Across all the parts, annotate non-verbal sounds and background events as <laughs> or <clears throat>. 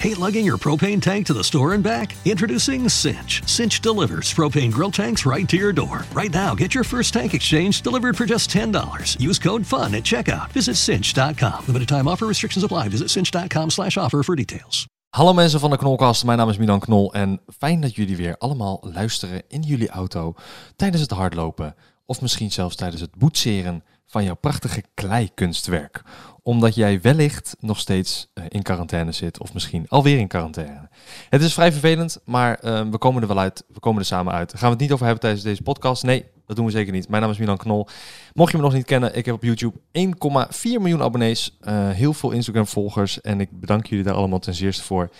Hate lugging your propane tank to the store and back? Introducing Cinch. Cinch delivers propane grill tanks right to your door. Right now, get your first tank exchange delivered for just $10. Use code FUN at checkout. Visit cinch.com. Limited time offer restrictions apply. Visit cinch.com slash offer for details. Hallo mensen van de Knolkast, mijn naam is Milan Knol en fijn dat jullie weer allemaal luisteren in jullie auto tijdens het hardlopen of misschien zelfs tijdens het boetseren van jouw prachtige kleikunstwerk. Omdat jij wellicht nog steeds eh, in quarantaine zit of misschien alweer in quarantaine. Het is vrij vervelend, maar eh, we komen er wel uit. We komen er samen uit. Daar gaan we het niet over hebben tijdens deze podcast. Nee, dat doen we zeker niet. Mijn naam is Milan Knol. Mocht je me nog niet kennen, ik heb op YouTube 1,4 miljoen abonnees. eh, heel veel Instagram volgers en ik bedank jullie daar allemaal ten zeerste voor.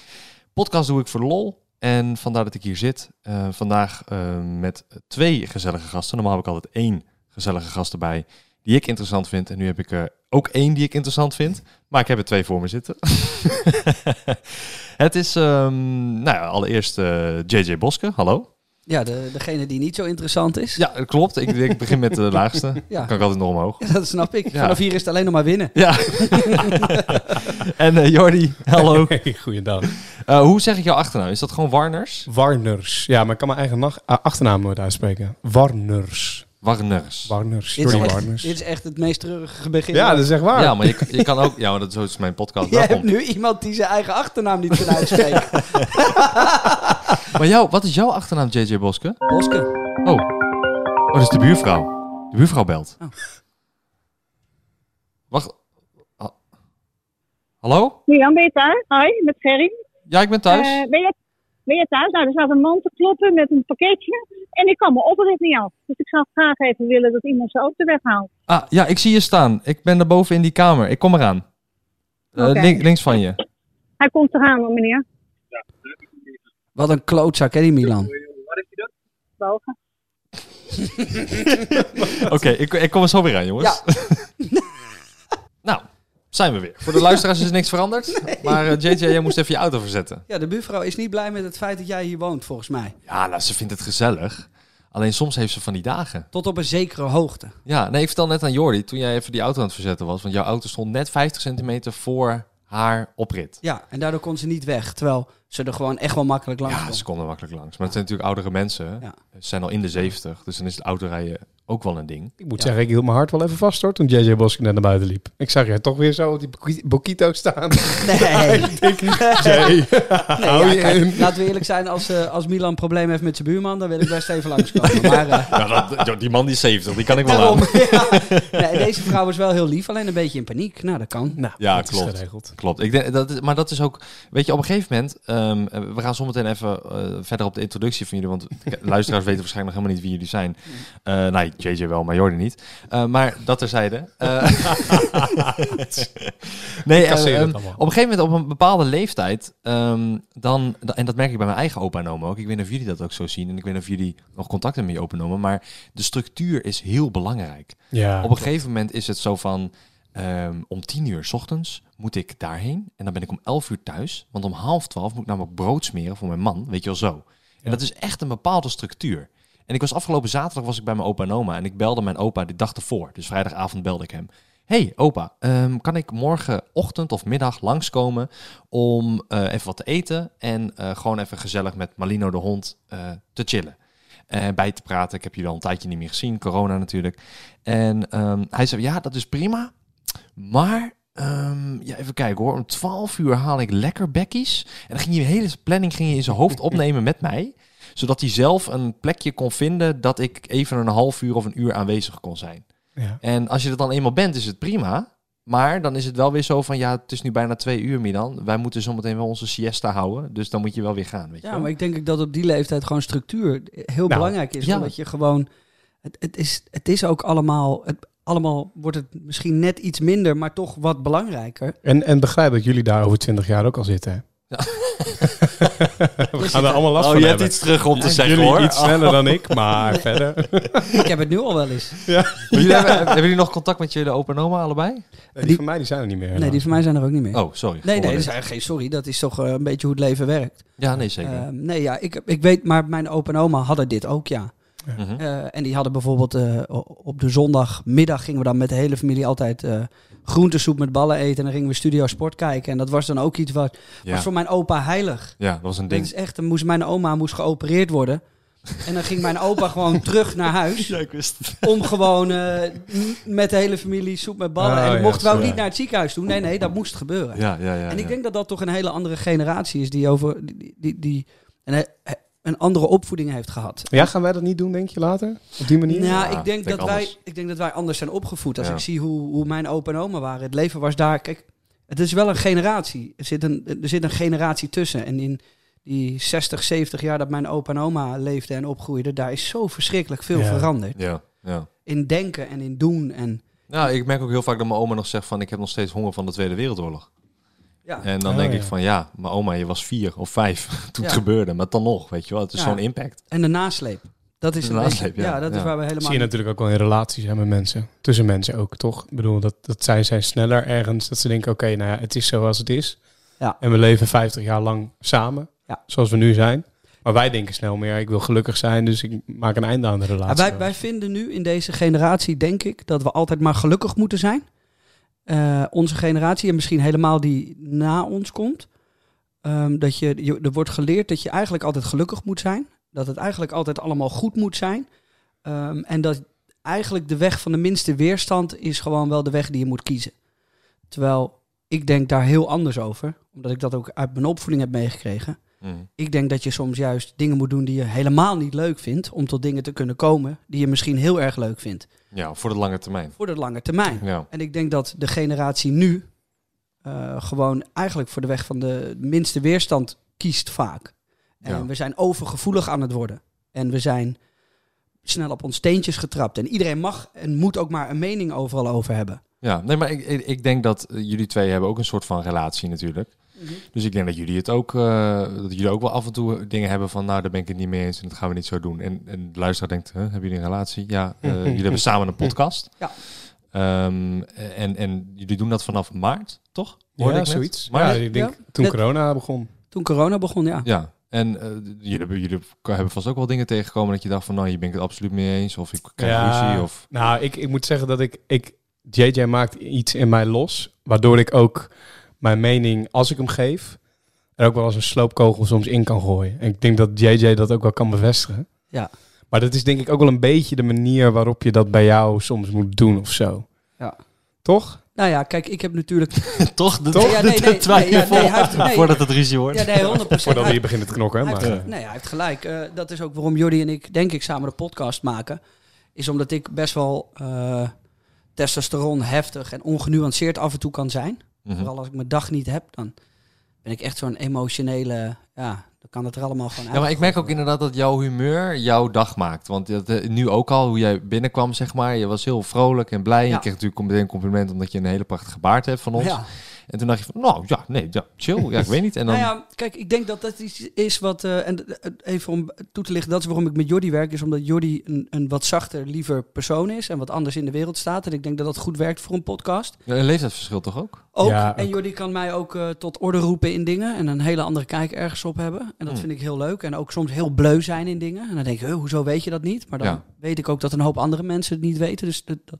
Podcast doe ik voor lol. En vandaar dat ik hier zit. Vandaag met twee gezellige gasten. Normaal heb ik altijd één gezellige gast erbij die ik interessant vind. En nu heb ik er ook één die ik interessant vind. Maar ik heb er twee voor me zitten. <laughs> het is ehm, nou ja, allereerst eh, JJ Boske. Hallo. Ja, de, degene die niet zo interessant is. Ja, dat klopt. Ik, ik begin met de <laughs> laagste. Ja. Kan ik altijd nog omhoog. Ja, dat snap ik. Ja. Vanaf hier is het alleen nog maar winnen. Ja. <laughs> en eh, Jordi, hallo. Hey, goeiedag. Eh, hoe zeg ik jouw achternaam? Is dat gewoon Warners? Warners. Ja, maar ik kan mijn eigen achternaam nooit uitspreken. Warners. Warners. Warners. Dit is, Jordi echt, Warners. dit is echt het meest treurige begin. Ja, dat is echt waar. Ja, maar je, je kan ook... Ja, maar dat is, zo is mijn podcast. Jij Welkom. hebt nu iemand die zijn eigen achternaam niet kan uitspreken. <laughs> Maar jou, wat is jouw achternaam, JJ Boske? Boske. Oh. Oh, dat is de buurvrouw. De buurvrouw belt. Oh. Wacht. Ha- Hallo? Jan, ben je thuis? Hoi, met Gerry. Ja, ik ben thuis. Eh, ben, je, ben je thuis? Nou, er staat een man te kloppen met een pakketje. En ik kan mijn oprit niet af. Dus ik zou graag even willen dat iemand zijn auto weghaalt. Ah, ja, ik zie je staan. Ik ben daarboven in die kamer. Ik kom eraan. Eh, link- links van je. Hij komt eraan, meneer. Wat een klootzak, hè, die Milan. Boven. <laughs> Oké, ik, ik kom er zo weer aan, jongens. <laughs> nou, zijn we weer. Voor de luisteraars is niks veranderd. <laughs> Maar eh, JJ, jij moest even je auto verzetten. Ja, de buurvrouw is niet blij met het feit dat jij hier woont, volgens mij. Ja, nou, ze vindt het gezellig. Alleen soms heeft ze van die dagen. Tot op een zekere hoogte. Ja, nee, ik vertel net aan Jordi, toen jij even die auto aan het verzetten was. Want jouw auto stond net 50 centimeter voor haar oprit. Ja, en daardoor kon ze niet weg. Terwijl ze er gewoon echt wel makkelijk langs Ja, kon. ze konden makkelijk langs. Maar het zijn natuurlijk oudere mensen. Ja. Ze zijn al in de 70, dus dan is het autorijden ook wel een ding. Ik moet Ja. zeggen, ik hield mijn hart wel even vast hoor, toen JJ Boske net naar buiten liep. Ik zag jij toch weer zo op die Boki- Bokito staan. Nee. <laughs> Jay, <laughs> Nee, hou ja, je kijk, in. laten we eerlijk zijn, als, eh, als Milan een probleem heeft met zijn buurman, dan wil ik best even langskomen. <laughs> Maar eh, Ja, dat, die man die is 70, die kan ik wel daarom, aan. ja. nee, deze vrouw is wel heel lief, alleen een beetje in paniek. Nou, dat kan. Nou, Ja, dat klopt. is geregeld. Klopt. Ik denk, dat is, maar dat is ook, weet je, op een gegeven moment, ehm, we gaan zometeen even eh, verder op de introductie van jullie, want <laughs> luisteraars weten waarschijnlijk nog helemaal niet wie jullie zijn. Eh nee, JJ wel, maar Jordi niet. Eh, maar dat terzijde. <laughs> Eh nee, eh, ehm, op een gegeven moment, op een bepaalde leeftijd, ehm, dan, da- en dat merk ik bij mijn eigen opa en oma ook, ik weet niet of jullie dat ook zo zien, en ik weet niet of jullie nog contact hebben met je opa en oma, maar de structuur is heel belangrijk. Ja, Op een gegeven moment is het zo van, ehm, om tien uur s ochtends moet ik daarheen. En dan ben ik om elf uur thuis. Want om half twaalf moet ik namelijk brood smeren voor mijn man. Weet je wel zo. En Ja. dat is echt een bepaalde structuur. En ik was afgelopen zaterdag was ik bij mijn opa en oma. En ik belde mijn opa de dag ervoor. Dus vrijdagavond belde ik hem. hey, opa, ehm, kan ik morgenochtend of middag langskomen om eh, even wat te eten en eh, gewoon even gezellig met Malino de hond eh, te chillen? En bij te praten. Ik heb jullie al een tijdje niet meer gezien, corona natuurlijk. En ehm, hij zei, ja, dat is prima. Maar, ehm, ja, even kijken hoor. Om 12 uur haal ik lekker bekkies. En dan ging je de hele planning ging je in zijn hoofd <laughs> opnemen met mij. Zodat hij zelf een plekje kon vinden dat ik even een half uur of een uur aanwezig kon zijn. ja. En als je er dan eenmaal bent, is het prima. Maar dan is het wel weer zo van, ja, het is nu bijna twee uur, Milan. Wij moeten zometeen wel onze siesta houden. Dus dan moet je wel weer gaan, weet je Ja, wel. maar ik denk ook dat op die leeftijd gewoon structuur heel Nou, belangrijk is. ja. Omdat je gewoon... Het, het, is, het is ook allemaal... Het, allemaal wordt het misschien net iets minder, maar toch wat belangrijker. En, en begrijp dat jullie daar over twintig jaar ook al zitten. hè? Ja. <laughs> We gaan er allemaal last oh, van je hebt iets terug om te Ja, zeggen, jullie hoor. iets sneller dan ik, maar <laughs> verder. ik heb het nu al wel eens. Jullie hebben, hebben jullie nog contact met jullie opa en oma allebei? Die van mij die zijn er niet meer. Nee, die van mij zijn er ook niet meer. Oh, sorry. Nee, nee, dat is eigenlijk geen sorry. Dat is toch eh, een beetje hoe het leven werkt. Ja, nee, zeker. Ehm, nee, ja, ik, ik weet, maar mijn opa en oma hadden dit ook, ja. Mhm. Eh, en die hadden bijvoorbeeld eh, op de zondagmiddag gingen we dan met de hele familie altijd eh, groentesoep met ballen eten. En dan gingen we Studio Sport kijken. En dat was dan ook iets wat Ja. was voor mijn opa heilig. ja, dat was een Dat ding. is echt, dan moest mijn oma moest geopereerd worden. En dan ging mijn opa gewoon <laughs> terug naar huis. Ja, ik wist het. Om gewoon met de hele familie soep met ballen. Oh, en dan ja, mochten we ook niet naar het ziekenhuis toe. Nee, nee, dat moest gebeuren. Ja, ja, ja. en ik ja. denk dat dat toch een hele andere generatie is die over die, die, die een, een andere opvoeding heeft gehad. Ja, gaan wij dat niet doen, denk je, later? Op die manier? Nou, Ja, ik, denk dat wij, anders. ik denk dat wij anders zijn opgevoed. Als Ja. ik zie hoe, hoe mijn opa en oma waren. Het leven was daar. Kijk, het is wel een generatie. Er zit een, er zit een generatie tussen. En in die 60, 70 jaar dat mijn opa en oma leefden en opgroeiden, daar is zo verschrikkelijk veel Ja. veranderd. Ja, ja. In denken en in doen. En, Nou, ik merk ook heel vaak dat mijn oma nog zegt van... ik heb nog steeds honger van de Tweede Wereldoorlog. Ja. En dan Oh, denk ja. ik van ja, mijn oma, je was vier of vijf <laughs> toen het gebeurde. Maar dan nog, weet je wel. Het is Ja. zo'n impact. En de nasleep. Dat is De een nasleep, beetje- ja. dat is waar we helemaal... zie je natuurlijk ook wel in relaties hè, met mensen. Tussen mensen ook, toch? Ik bedoel, dat, dat zij zijn sneller ergens. Dat ze denken, oké, nou ja, het is zoals het is. Ja. En we leven 50 jaar lang samen. Ja. Zoals we nu zijn. Maar wij denken snel meer, ik wil gelukkig zijn. Dus ik maak een einde aan de Ja, relatie. wij, wij vinden nu in deze generatie, denk ik, dat we altijd maar gelukkig moeten zijn. Eh, onze generatie en misschien helemaal die na ons komt. Ehm, dat je, je, er wordt geleerd dat je eigenlijk altijd gelukkig moet zijn. Dat het eigenlijk altijd allemaal goed moet zijn. Ehm, en dat eigenlijk de weg van de minste weerstand is gewoon wel de weg die je moet kiezen. Terwijl ik denk daar heel anders over. Omdat ik dat ook uit mijn opvoeding heb meegekregen. Mm. Ik denk dat je soms juist dingen moet doen die je helemaal niet leuk vindt. Om tot dingen te kunnen komen die je misschien heel erg leuk vindt. Ja, voor de lange termijn. Voor de lange termijn. Ja. En ik denk dat de generatie nu eh, gewoon eigenlijk voor de weg van de minste weerstand kiest vaak. En Ja. we zijn overgevoelig aan het worden. En we zijn snel op ons teentjes getrapt. En iedereen mag en moet ook maar een mening overal over hebben. Ja, nee, maar ik, ik, ik denk dat eh, jullie twee hebben ook een soort van relatie natuurlijk. Dus ik denk dat jullie het ook, eh, dat jullie ook wel af en toe dingen hebben van, nou, daar ben ik het niet mee eens en dat gaan we niet zo doen. En, en de luisteraar denkt, huh, hebben jullie een relatie? Ja, eh, <laughs> jullie hebben samen een podcast. Ja. Ehm, en, en jullie doen dat vanaf maart, toch? ja, Hoorde ik net? zoiets. Maar ja, ja, ik denk, ja. toen Net- corona begon. Toen corona begon, ja. Ja, en eh, jullie, hebben, jullie hebben vast ook wel dingen tegengekomen dat je dacht van, nou, hier ben ik het absoluut mee eens. Of ik krijg ruzie. Of... Nou, ik, ik moet zeggen dat ik, ik... JJ maakt iets in mij los, waardoor ik ook mijn mening, als ik hem geef, er ook wel als een sloopkogel soms in kan gooien. En ik denk dat JJ dat ook wel kan bevestigen. Ja. Maar dat is denk ik ook wel een beetje de manier waarop je dat bij jou soms moet doen of zo. Ja. Toch? Nou ja, kijk, ik heb natuurlijk... <laughs> toch? De, Toch? Ja, nee, nee, nee, ja, nee, hij heeft- <laughs> nee. Voordat het ruzie wordt. Ja, nee, 100%. Voordat we hier beginnen te knokken. Maar, heeft, nee, hij heeft gelijk. Eh, dat is ook waarom Jordi en ik, denk ik, samen de podcast maken. Is omdat ik best wel eh, testosteron heftig en ongenuanceerd af en toe kan zijn. Mhm. Vooral als ik mijn dag niet heb, dan ben ik echt zo'n emotionele... Ja, dan kan het er allemaal gewoon uit. Ja, maar ik merk ook inderdaad dat jouw humeur jouw dag maakt. Want dat, eh, nu ook al, hoe jij binnenkwam, zeg maar. Je was heel vrolijk en blij. Ja. Je kreeg natuurlijk meteen een compliment omdat je een hele prachtige baard hebt van ons. Ja. En toen dacht je van, nou ja, nee, ja, chill. Ja, ik weet niet. En dan, Nou ja, kijk, ik denk dat dat iets is wat... eh, en eh, even om toe te lichten, dat is waarom ik met Jordi werk. Is omdat Jordi een, een wat zachter, liever persoon is. En wat anders in de wereld staat. En ik denk dat dat goed werkt voor een podcast. een leeftijdsverschil toch ook? Ook. Ja, En ook. Jordi kan mij ook eh, tot orde roepen in dingen. En een hele andere kijk ergens op hebben. En dat Hmm. vind ik heel leuk. En ook soms heel bleu zijn in dingen. En dan denk ik, "Huh, hoezo weet je dat niet? Maar dan Ja. weet ik ook dat een hoop andere mensen het niet weten. Dus dat, dat-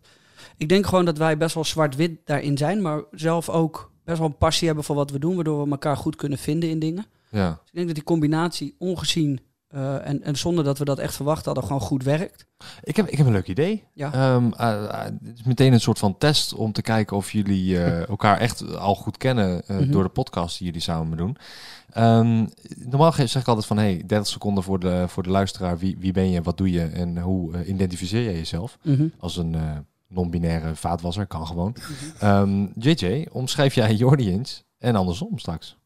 ik denk gewoon dat wij best wel zwart-wit daarin zijn. Maar zelf ook best wel een passie hebben voor wat we doen. Waardoor we elkaar goed kunnen vinden in dingen. Ja. Dus ik denk dat die combinatie ongezien eh, en, en zonder dat we dat echt verwacht hadden, gewoon goed werkt. Ik heb, ik heb een leuk idee. Ja. Ehm, eh, eh, het is meteen een soort van test om te kijken of jullie <laughs> elkaar echt al goed kennen Mhm. door de podcast die jullie samen doen. Ehm, normaal zeg ik altijd van, hey, 30 seconden voor de, voor de luisteraar. Wie, wie ben je, wat doe je en hoe identificeer jij jezelf? Als een non-binaire vaatwasser, kan gewoon. Ehm, JJ, omschrijf jij Jordi eens en andersom straks.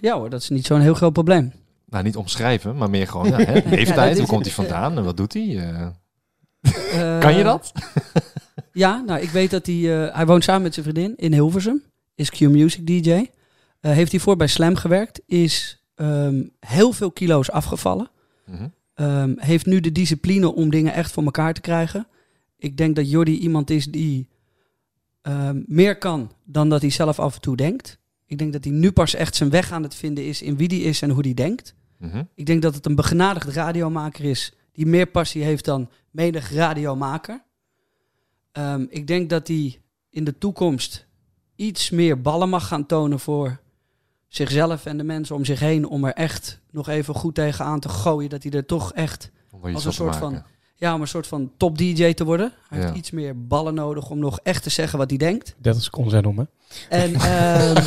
Ja hoor, dat is niet zo'n heel groot probleem. Nou, niet omschrijven, maar meer gewoon, ja, hè, <laughs> leeftijd, hoe komt hij vandaan en wat doet hij? Eh, Eh, kan je dat? <laughs> Ja, nou, ik weet dat hij... eh, hij woont samen met zijn vriendin in Hilversum. Is Q-Music DJ. Eh, heeft hij voor bij Slam gewerkt. Is ehm, heel veel kilo's afgevallen. Mhm. Ehm, heeft nu de discipline om dingen echt voor elkaar te krijgen. Ik denk dat Jordi iemand is die ehm, meer kan dan dat hij zelf af en toe denkt. Ik denk dat hij nu pas echt zijn weg aan het vinden is in wie die is en hoe die denkt. Mhm. Ik denk dat het een begenadigd radiomaker is die meer passie heeft dan menig radiomaker. Ehm, ik denk dat hij in de toekomst iets meer ballen mag gaan tonen voor zichzelf en de mensen om zich heen. Om er echt nog even goed tegenaan te gooien. Dat hij er toch echt, Als een soort van- ja, om een soort van top DJ te worden. Hij Ja. heeft iets meer ballen nodig om nog echt te zeggen wat hij denkt. Dat is consent om, hè? En <laughs> ehm,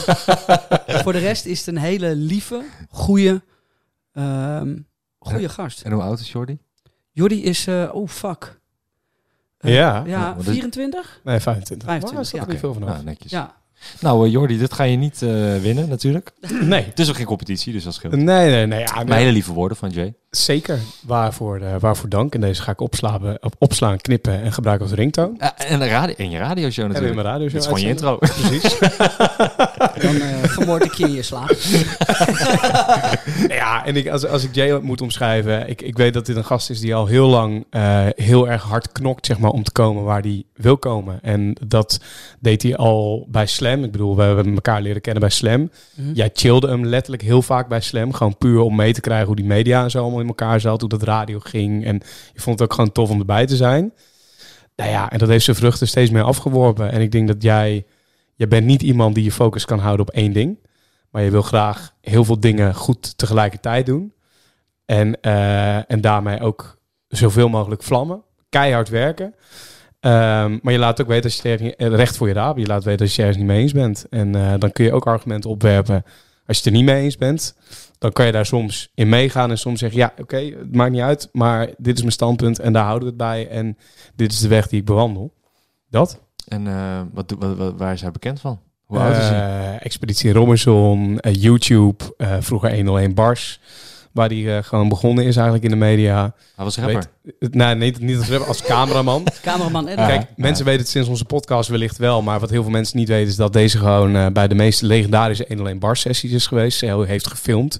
voor de rest is het een hele lieve, goede, ehm goede gast. En hoe oud is Jordi? Jordi is, eh, oh fuck. Eh, Ja. Ja, maar dat- 24? Nee, 25. 25, Maar er staat ja. niet veel vanaf. Nou, netjes. Ja. Nou, eh, Jordi, dit ga je niet eh, winnen natuurlijk. Nee. Het is ook geen competitie, dus dat scheelt. Nee, nee, nee. Ja, nee. hele lieve woorden van Jay. Zeker. Waarvoor, eh, waarvoor dank. En deze ga ik opslaan, op, opslaan knippen en gebruiken als ringtoon. En, een radio, en je radioshow En in natuurlijk. mijn radio. Dit is gewoon je intro. Precies. <laughs> Dan eh vermoord ik je in je slaap. <laughs> ja, en ik, als, als ik Jay moet omschrijven, ik, ik weet dat dit een gast is die al heel lang eh, heel erg hard knokt, zeg maar, om te komen waar hij wil komen. En dat deed hij al bij Slam. Ik bedoel, we hebben elkaar leren kennen bij Slam. Mhm. Jij chillde hem letterlijk heel vaak bij Slam. Gewoon puur om mee te krijgen hoe die media en zo allemaal in elkaar zat. Hoe dat radio ging. En je vond het ook gewoon tof om erbij te zijn. Nou ja, en dat heeft zijn vruchten steeds meer afgeworpen. En ik denk dat jij... Je bent niet iemand die je focus kan houden op één ding. Maar je wil graag heel veel dingen goed tegelijkertijd doen. En, eh, en daarmee ook zoveel mogelijk vlammen. Keihard werken. Ehm, maar je laat ook weten als je het recht voor je raap. Je laat weten als je ergens niet mee eens bent. En eh, dan kun je ook argumenten opwerpen. Als je het er niet mee eens bent, dan kan je daar soms in meegaan. En soms zeggen, ja, oké, het maakt niet uit. Maar dit is mijn standpunt en daar houden we het bij. En dit is de weg die ik bewandel. Dat. En eh, wat, doe- wat, wat- waar is hij bekend van? Hoe oud is hij? Eh, Expeditie Robinson, eh, YouTube, vroeger 101 Bars. Waar hij eh, gewoon begonnen is eigenlijk in de media. Hij was rapper. Weet- nee, niet, niet als, rapper, als cameraman. <laughs> Cameraman en. Kijk, mensen weten het sinds onze podcast wellicht wel. Maar wat heel veel mensen niet weten is dat deze gewoon eh, bij de meest legendarische 101 Bar sessies is geweest. Hij heeft gefilmd,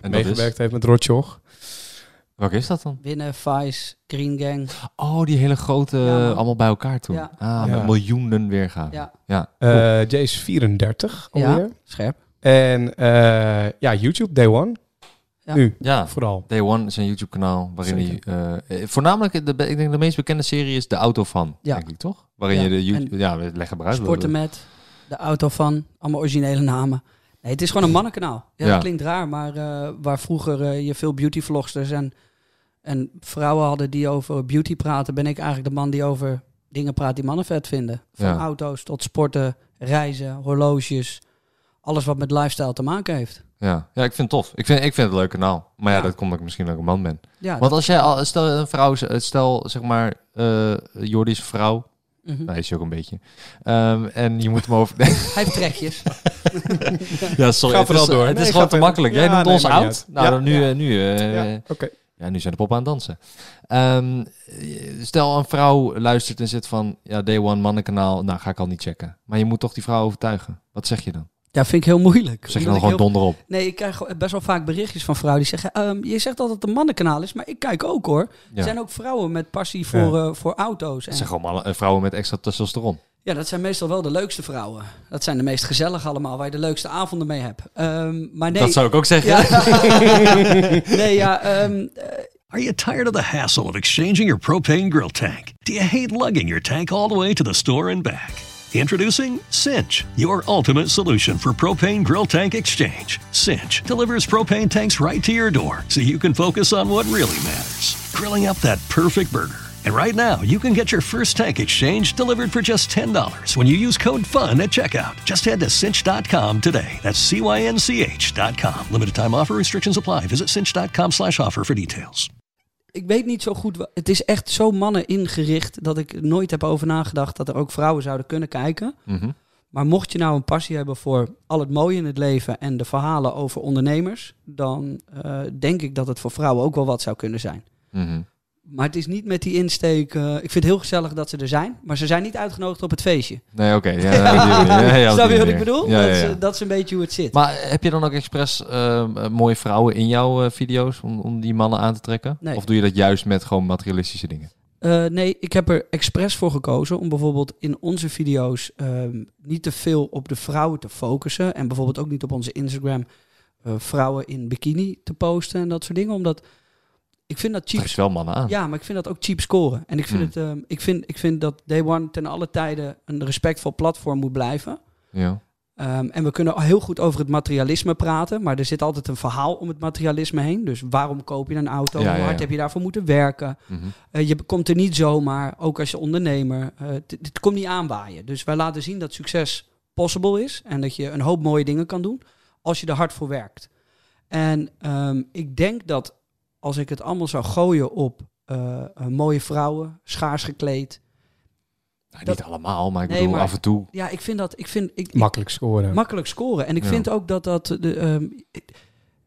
en meegewerkt heeft met Rotjoch. welke is dat dan? Winnen, Vice, Green Gang. Oh, die hele grote, Ja, allemaal bij elkaar toen. Ja. Ah, Ja. met miljoenen weergaan. Ja. ja. Eh Jay is 34 alweer. Ja, scherp. En eh, ja, YouTube, Day One. Ja. Nu, Ja, vooral. Day One is een YouTube kanaal waarin Zeker. hij... eh, eh, voornamelijk, de, ik denk de meest bekende serie is De Auto Van, Ja. denk ik toch? Waarin Ja, je de YouTube... Ja, we leggen. Sporten met, de auto van, allemaal originele namen. Nee, het is gewoon een mannenkanaal. Ja, Ja. dat klinkt raar, maar eh, waar vroeger je veel beautyvlogsters en, en vrouwen hadden die over beauty praten, ben ik eigenlijk de man die over dingen praat die mannen vet vinden. Van Ja. auto's tot sporten, reizen, horloges, alles wat met lifestyle te maken heeft. Ja. ja, ik vind het tof. Ik vind, ik vind het een leuk kanaal. Maar ja, Ja. dat komt omdat ik misschien ook een man ben. Ja, Want als jij al... Stel een vrouw... Stel, zeg maar... eh Jordi is een vrouw. Nou, is hij ook een beetje. Ehm, en je moet hem over... <laughs> Hij heeft trekjes. ja, sorry. Ga het vooral is, door. Het Nee, is gewoon te verder. makkelijk. Jij Ja, noemt nee, ons oud. Nou, Ja, dan nu... ja. eh, nu eh, Ja, oké. Ja, nu zijn de poppen aan het dansen. Ehm, stel een vrouw luistert en zit van... Ja, Day One mannenkanaal. Nou, ga ik al niet checken. Maar je moet toch die vrouw overtuigen. Wat zeg je dan? Ja, vind ik heel moeilijk. Zeg je dan gewoon heel- donder op? Nee, ik krijg gewoon best wel vaak berichtjes van vrouwen die zeggen... ehm, je zegt dat het een mannenkanaal is, maar ik kijk ook hoor. Ja. Er zijn ook vrouwen met passie voor, eh, voor auto's. En, Zeg gewoon mannen- eh, vrouwen met extra testosteron. ja, dat zijn meestal wel de leukste vrouwen. Dat zijn de meest gezellige allemaal, waar je de leukste avonden mee hebt. Ehm, maar nee... Dat zou ik ook zeggen. Ja. <laughs> nee, ja... ehm, eh, Are you tired of the hassle of exchanging your propane grill tank? Do you hate lugging your tank all the way to the store and back? Introducing Cinch, your ultimate solution for propane grill tank exchange. Cinch delivers propane tanks right to your door so you can focus on what really matters grilling up that perfect burger. And right now, you can get your first tank exchange delivered for just $10 when you use code FUN at checkout. Just head to cinch.com today. That's C-Y-N-C-H.com. Limited time offer restrictions apply. Visit cinch.com slash offer for details. Ik weet niet zo goed... Het is echt zo mannen ingericht dat ik nooit heb over nagedacht... dat er ook vrouwen zouden kunnen kijken. Mhm. Maar mocht je nou een passie hebben voor al het mooie in het leven... en de verhalen over ondernemers... dan eh, denk ik dat het voor vrouwen ook wel wat zou kunnen zijn. Mhm. Maar het is niet met die insteek. eh, ik vind het heel gezellig dat ze er zijn. Maar ze zijn niet uitgenodigd op het feestje. Nee, oké. Ja, ja, ja, ja, op Snap je wat ik bedoel? Ja, dat, ja, Is, eh, dat is een beetje hoe het zit. Maar heb je dan ook expres eh, eh, mooie vrouwen in jouw eh, video's om, om die mannen aan te trekken? Nee. Of doe je dat juist met gewoon materialistische dingen? Eh, nee, ik heb er expres voor gekozen om bijvoorbeeld in onze video's ehm, niet te veel op de vrouwen te focussen. En bijvoorbeeld ook niet op onze Instagram eh, vrouwen in bikini te posten en dat soort dingen. Omdat ik vind dat cheap. Trekt wel mannen aan. Ja, maar ik vind dat ook cheap scoren. En ik vind, Hmm. het, ehm, ik vind, ik vind dat Day One ten alle tijden een respectvol platform moet blijven. Ja. Ehm, en we kunnen heel goed over het materialisme praten, maar er zit altijd een verhaal om het materialisme heen. Dus waarom koop je een auto? Ja, Hoe hard ja. heb je daarvoor moeten werken? Mhm. Eh, je komt er niet zomaar, ook als je ondernemer. eh, het het komt niet aanwaaien. Dus wij laten zien dat succes possible is en dat je een hoop mooie dingen kan doen als je er hard voor werkt. En ehm, ik denk dat als ik het allemaal zou gooien op eh, eh, mooie vrouwen, schaars gekleed. Nou, Dat- niet allemaal, maar ik Nee, bedoel maar- af en toe. Ja, ik vind dat. Ik vind, ik, Makkelijk scoren. makkelijk scoren. En ik Ja. vind ook dat dat. De, ehm, ik,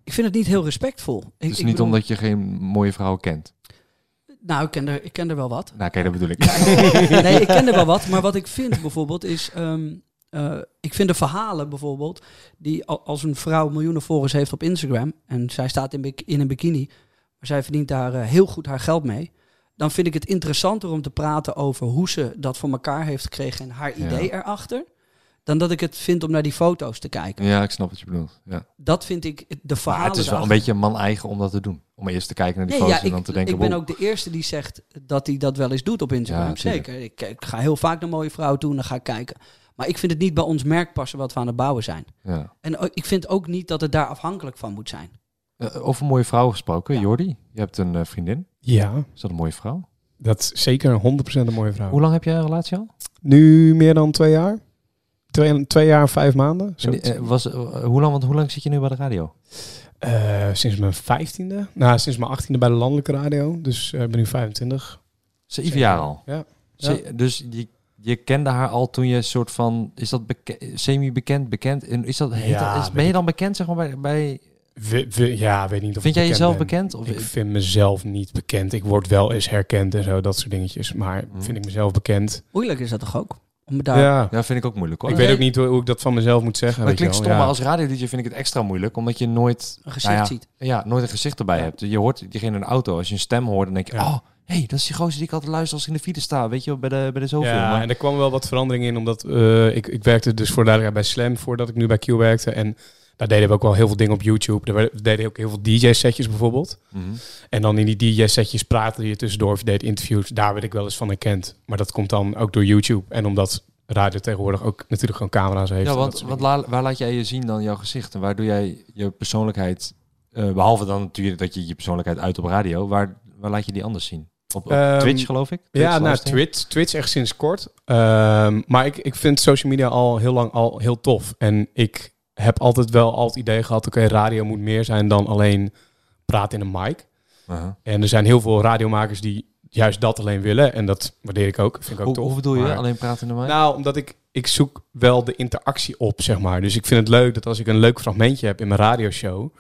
ik vind het niet heel respectvol. Het is niet bedoel- omdat je geen mooie vrouw kent. Nou, ik ken, er, ik ken er wel wat. Nou, kijk, dat bedoel ik. nee, ik ken er wel wat. Maar wat ik vind bijvoorbeeld is... ehm, eh, ik vind de verhalen bijvoorbeeld... die al- als een vrouw miljoenen volgers heeft op Instagram... en zij staat in, bik- in een bikini... maar zij verdient daar eh, heel goed haar geld mee... dan vind ik het interessanter om te praten over... hoe ze dat voor elkaar heeft gekregen... en haar Ja. idee erachter... dan dat ik het vind om naar die foto's te kijken. Ja, ik snap wat je bedoelt. Ja. Dat vind ik de verhalen het is wel een beetje man-eigen om dat te doen. Om eerst te kijken naar die Nee, foto's ja, en ik, dan te denken... ik ben wow. ook de eerste die zegt dat hij dat wel eens doet op Instagram. Ja. Zeker. Ik, ik ga heel vaak naar mooie vrouwen toe en dan ga ik kijken. Maar ik vind het niet bij ons merk passen wat we aan het bouwen zijn. Ja. En ik vind ook niet dat het daar afhankelijk van moet zijn. Eh, over mooie vrouwen gesproken, Ja. Jordi. Je hebt een eh, vriendin. Ja, Is dat een mooie vrouw? dat is zeker 100% een mooie vrouw. Hoe lang heb jij een relatie al? Nu meer dan twee jaar. Twee, twee jaar en vijf maanden. Eh, was, hoe, lang, want hoe lang zit je nu bij de radio? Sinds mijn vijftiende. Nou, sinds mijn achttiende bij de landelijke radio. Dus ik ben nu 25. Zeven jaar al. Ja. Dus je, je kende haar al toen je soort van... Is dat beke- semi-bekend, bekend? En is dat, heet Ja, dat- is, ben je dan bekend, zeg maar, bij... bij We, we- ja, weet niet of vind ik jij jezelf ben. bekend? Of, Ik vind mezelf niet bekend. Ik word wel eens herkend en zo, dat soort dingetjes. Maar Mhm. vind ik mezelf bekend? Moeilijk is dat toch ook? Om daar... ja. ja, vind ik ook moeilijk, hoor. Ik Nee. weet ook niet hoe, hoe ik dat van mezelf moet zeggen. Maar het klinkt stom, maar als radio vind ik het extra moeilijk, omdat je nooit, Een gezicht Nou ja, ziet. ja, nooit een gezicht erbij Ja. hebt. Je hoort diegene in de auto, als je een stem hoort, dan denk je, Ja. oh, hey, dat is die gozer die ik altijd luister als ik in de file sta, weet je, wel, bij de, bij de zoveel. Ja, maar, en er kwam wel wat verandering in, omdat eh, ik, ik werkte dus voor de bij Slam voordat ik nu bij Q werkte. En daar deden we ook wel heel veel dingen op YouTube. Werden- we deden ook heel veel DJ-setjes bijvoorbeeld. Mhm. En dan in die DJ-setjes praten je tussendoor of je deed interviews. Daar werd ik wel eens van herkend. Maar dat komt dan ook door YouTube. En omdat radio tegenwoordig ook natuurlijk gewoon camera's heeft. Ja, want, want la- waar laat jij je zien dan jouw gezicht? En waar doe jij je persoonlijkheid, eh, behalve dan natuurlijk dat je je persoonlijkheid uit op radio, waar, waar laat je die anders zien? Op, op Ehm, Twitch geloof ik? Ja, nou? Twitch, Twitch echt sinds kort. Ehm, maar ik, ik vind social media al heel lang al heel tof. En ik heb altijd wel al het idee gehad, oké, radio moet meer zijn dan alleen praten in een mic. En er zijn heel veel radiomakers die juist dat alleen willen. En dat waardeer ik ook. Vind ik ook Hoe, bedoel je? Maar- Alleen praten in de mic? Nou, omdat ik, ik zoek wel de interactie op, zeg maar. Dus ik vind het leuk dat als ik een leuk fragmentje heb in mijn radioshow...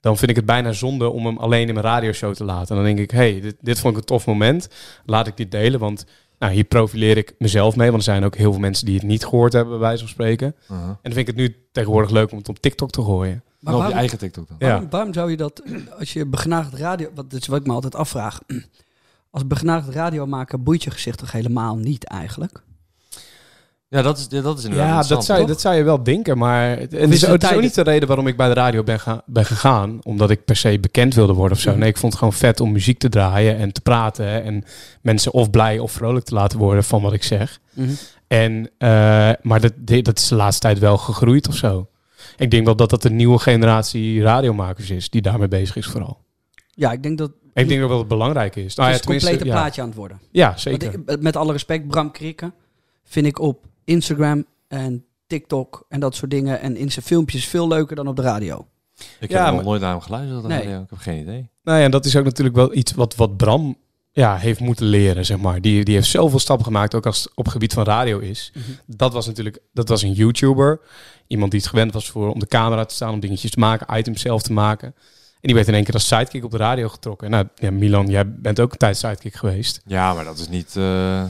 dan vind ik het bijna zonde om hem alleen in mijn radioshow te laten. En dan denk ik, hey, dit, dit vond ik een tof moment. Laat ik dit delen, want nou, hier profileer ik mezelf mee. Want er zijn ook heel veel mensen die het niet gehoord hebben, bij wijze van spreken. Aha. En dan vind ik het nu tegenwoordig leuk om het op TikTok te gooien. Maar Wel op je waarom, eigen TikTok dan? Ja. waarom, waarom zou je dat, <clears throat> als je begenadigd radio... Wat, dat is wat ik me altijd afvraag. <clears throat> Als begenadigd radiomaker boeit je gezicht toch helemaal niet eigenlijk? Ja, dat is, dat is inderdaad Ja, dat zou, je, toch? dat zou je wel denken, maar het, het is het ook- het is tijd- ook niet de reden waarom ik bij de radio ben, ga- ben gegaan. Omdat ik per se bekend wilde worden of zo. Mhm. Nee, ik vond het gewoon vet om muziek te draaien en te praten. En mensen of blij of vrolijk te laten worden van wat ik zeg. En, eh, maar dat, dat is de laatste tijd wel gegroeid of zo. Ik denk wel dat dat een nieuwe generatie radiomakers is die daarmee bezig is vooral. Ja, ik denk dat Ik denk ook wel dat het belangrijk is. het Nou is ja, het complete ja. plaatje aan het worden. Ja, zeker. ik- met alle respect, Bram Krikken vind ik op Instagram en TikTok en dat soort dingen en in zijn filmpjes veel leuker dan op de radio. Ik Ja, heb nog nooit naar hem geluisterd. op de Nee. radio. Ik heb geen idee. Nou ja, en dat is ook natuurlijk wel iets wat, wat Bram ja, heeft moeten leren, zeg maar. Die, die heeft zoveel stappen gemaakt, ook als het op het gebied van radio is. Dat was natuurlijk, dat was een YouTuber. Iemand die het gewend was voor om de camera te staan, om dingetjes te maken, items zelf te maken. En die werd in één keer als sidekick op de radio getrokken. Nou, ja, Milan, jij bent ook een tijd sidekick geweest. Ja, maar dat is niet eh,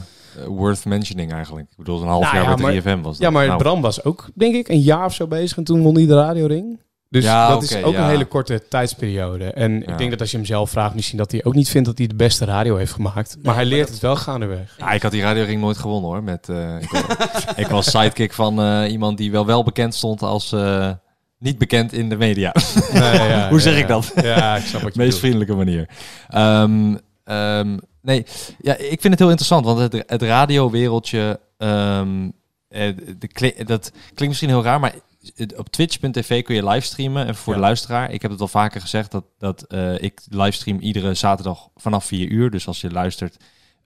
worth mentioning eigenlijk. Ik bedoel, een half Nou jaar ja, bij maar- 3FM was dat. Ja, maar Nou, Bram was ook, denk ik, een jaar of zo bezig en toen won hij de radioring. Dus Ja, dat is ook ja. een hele korte tijdsperiode. En ik denk dat als je hem zelf vraagt, misschien dat hij ook niet vindt dat hij de beste radio heeft gemaakt. maar hij maar leert dat- het wel gaandeweg. Ja, ik had die radioring nooit gewonnen hoor. Met, eh, ik, was, ik was sidekick van eh, iemand die wel wel bekend stond als eh, niet bekend in de media. Nee, ja, <laughs> Hoe zeg ja, ik dat? Ja, ik snap wat je <laughs> Meest bedoelt. vriendelijke manier. Ehm, ehm, nee, ja, ik vind het heel interessant, want het, het radiowereldje ehm, eh, de dat klinkt misschien heel raar, maar op twitch.tv kun je livestreamen. En voor Ja. de luisteraar, ik heb het al vaker gezegd dat, dat eh, ik livestream iedere zaterdag vanaf 4 uur. Dus als je luistert,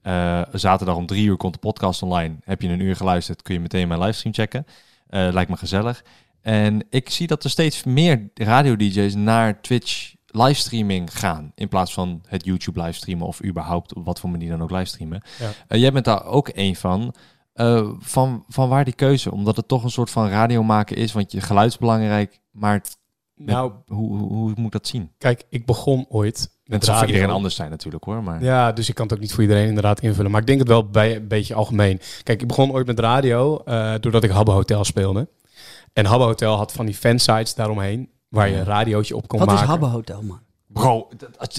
eh, zaterdag om 3 uur komt de podcast online. Heb je een uur geluisterd, kun je meteen mijn livestream checken. Lijkt me gezellig. En ik zie dat er steeds meer radio-dj's naar Twitch livestreaming gaan. In plaats van het YouTube livestreamen of überhaupt op wat voor manier dan ook livestreamen. Ja. Eh, jij bent daar ook een van. Eh, van. Van waar die keuze? Omdat het toch een soort van radio maken is. Want je geluid is belangrijk. Maar het- Nou, hoe, hoe, hoe moet ik dat zien? kijk, ik begon ooit met Het zal voor iedereen anders zijn natuurlijk hoor. Maar Ja, dus ik kan het ook niet voor iedereen inderdaad invullen. Maar ik denk het wel bij een beetje algemeen. Kijk, ik begon ooit met radio eh, doordat ik Habbo Hotel speelde. En Habbo Hotel had van die fansites daaromheen waar je een radiootje op kon Wat maken. is Habbo Hotel, man? bro,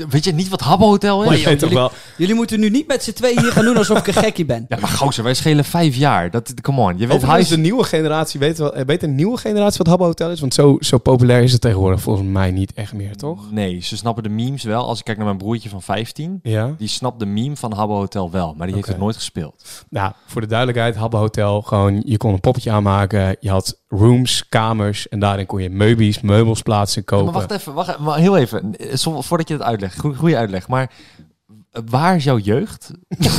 weet je niet wat Habbo Hotel is? Toch jullie- wel, Jullie moeten nu niet met z'n tweeën hier gaan doen alsof ik een gekkie ben. <laughs> Ja, maar gozer, wij schelen vijf jaar. Dat, come on. Je weet Overigens, huis... de nieuwe generatie, weet, wel, eh, weet de nieuwe generatie wat Habbo Hotel is? Want zo, zo populair is het tegenwoordig volgens mij niet echt meer, toch? Nee, ze snappen de memes wel. Als ik kijk naar mijn broertje van 15, Ja. die snapt de meme van Habbo Hotel wel. Maar die heeft het nooit gespeeld. Nou, voor de duidelijkheid, Habbo Hotel, gewoon, je kon een poppetje aanmaken. Je had rooms, kamers en daarin kon je meubels, meubels plaatsen, kopen. maar wacht even, wacht, maar heel even. Voordat je het uitlegt. Goeie, goeie uitleg. Maar eh, waar is jouw jeugd? <laughs>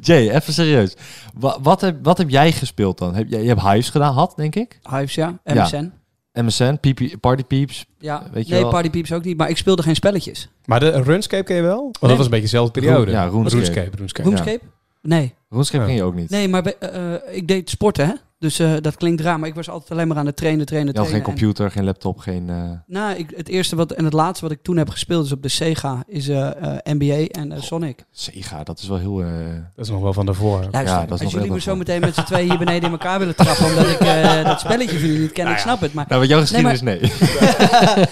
Jay, even serieus. Wa- wat, heb, wat heb jij gespeeld dan? Heb, je, je hebt Hives gedaan, had, denk ik? Hives, ja. MSN. MSN, PP, Party Peeps. Ja. Weet je nee, wel? Party Peeps ook niet. Maar ik speelde geen spelletjes. Maar de RuneScape ken je wel? Want Nee. dat was een beetje dezelfde periode. Roen- ja, RuneScape. RuneScape. RuneScape. RuneScape? Nee. Ja. ken je ook niet. Nee, maar be- eh, eh, ik deed sporten, hè. Dus eh, dat klinkt raar, maar ik was altijd alleen maar aan het trainen, trainen, Je had geen trainen. En- computer, geen laptop, geen... eh, Nou, ik, het eerste wat, en het laatste wat ik toen heb gespeeld is op de Sega, is eh, eh, NBA en Sonic. Sega, dat is wel heel... eh, Dat is nog wel van daarvoor. Luister, Ja, dat is nog als jullie me zo meteen met z'n tweeën hier beneden in elkaar willen trappen, omdat ik eh, <laughs> dat spelletje van jullie niet ken, ik snap het. Maar, Nou, met jouw Nee, maar- geschiedenis,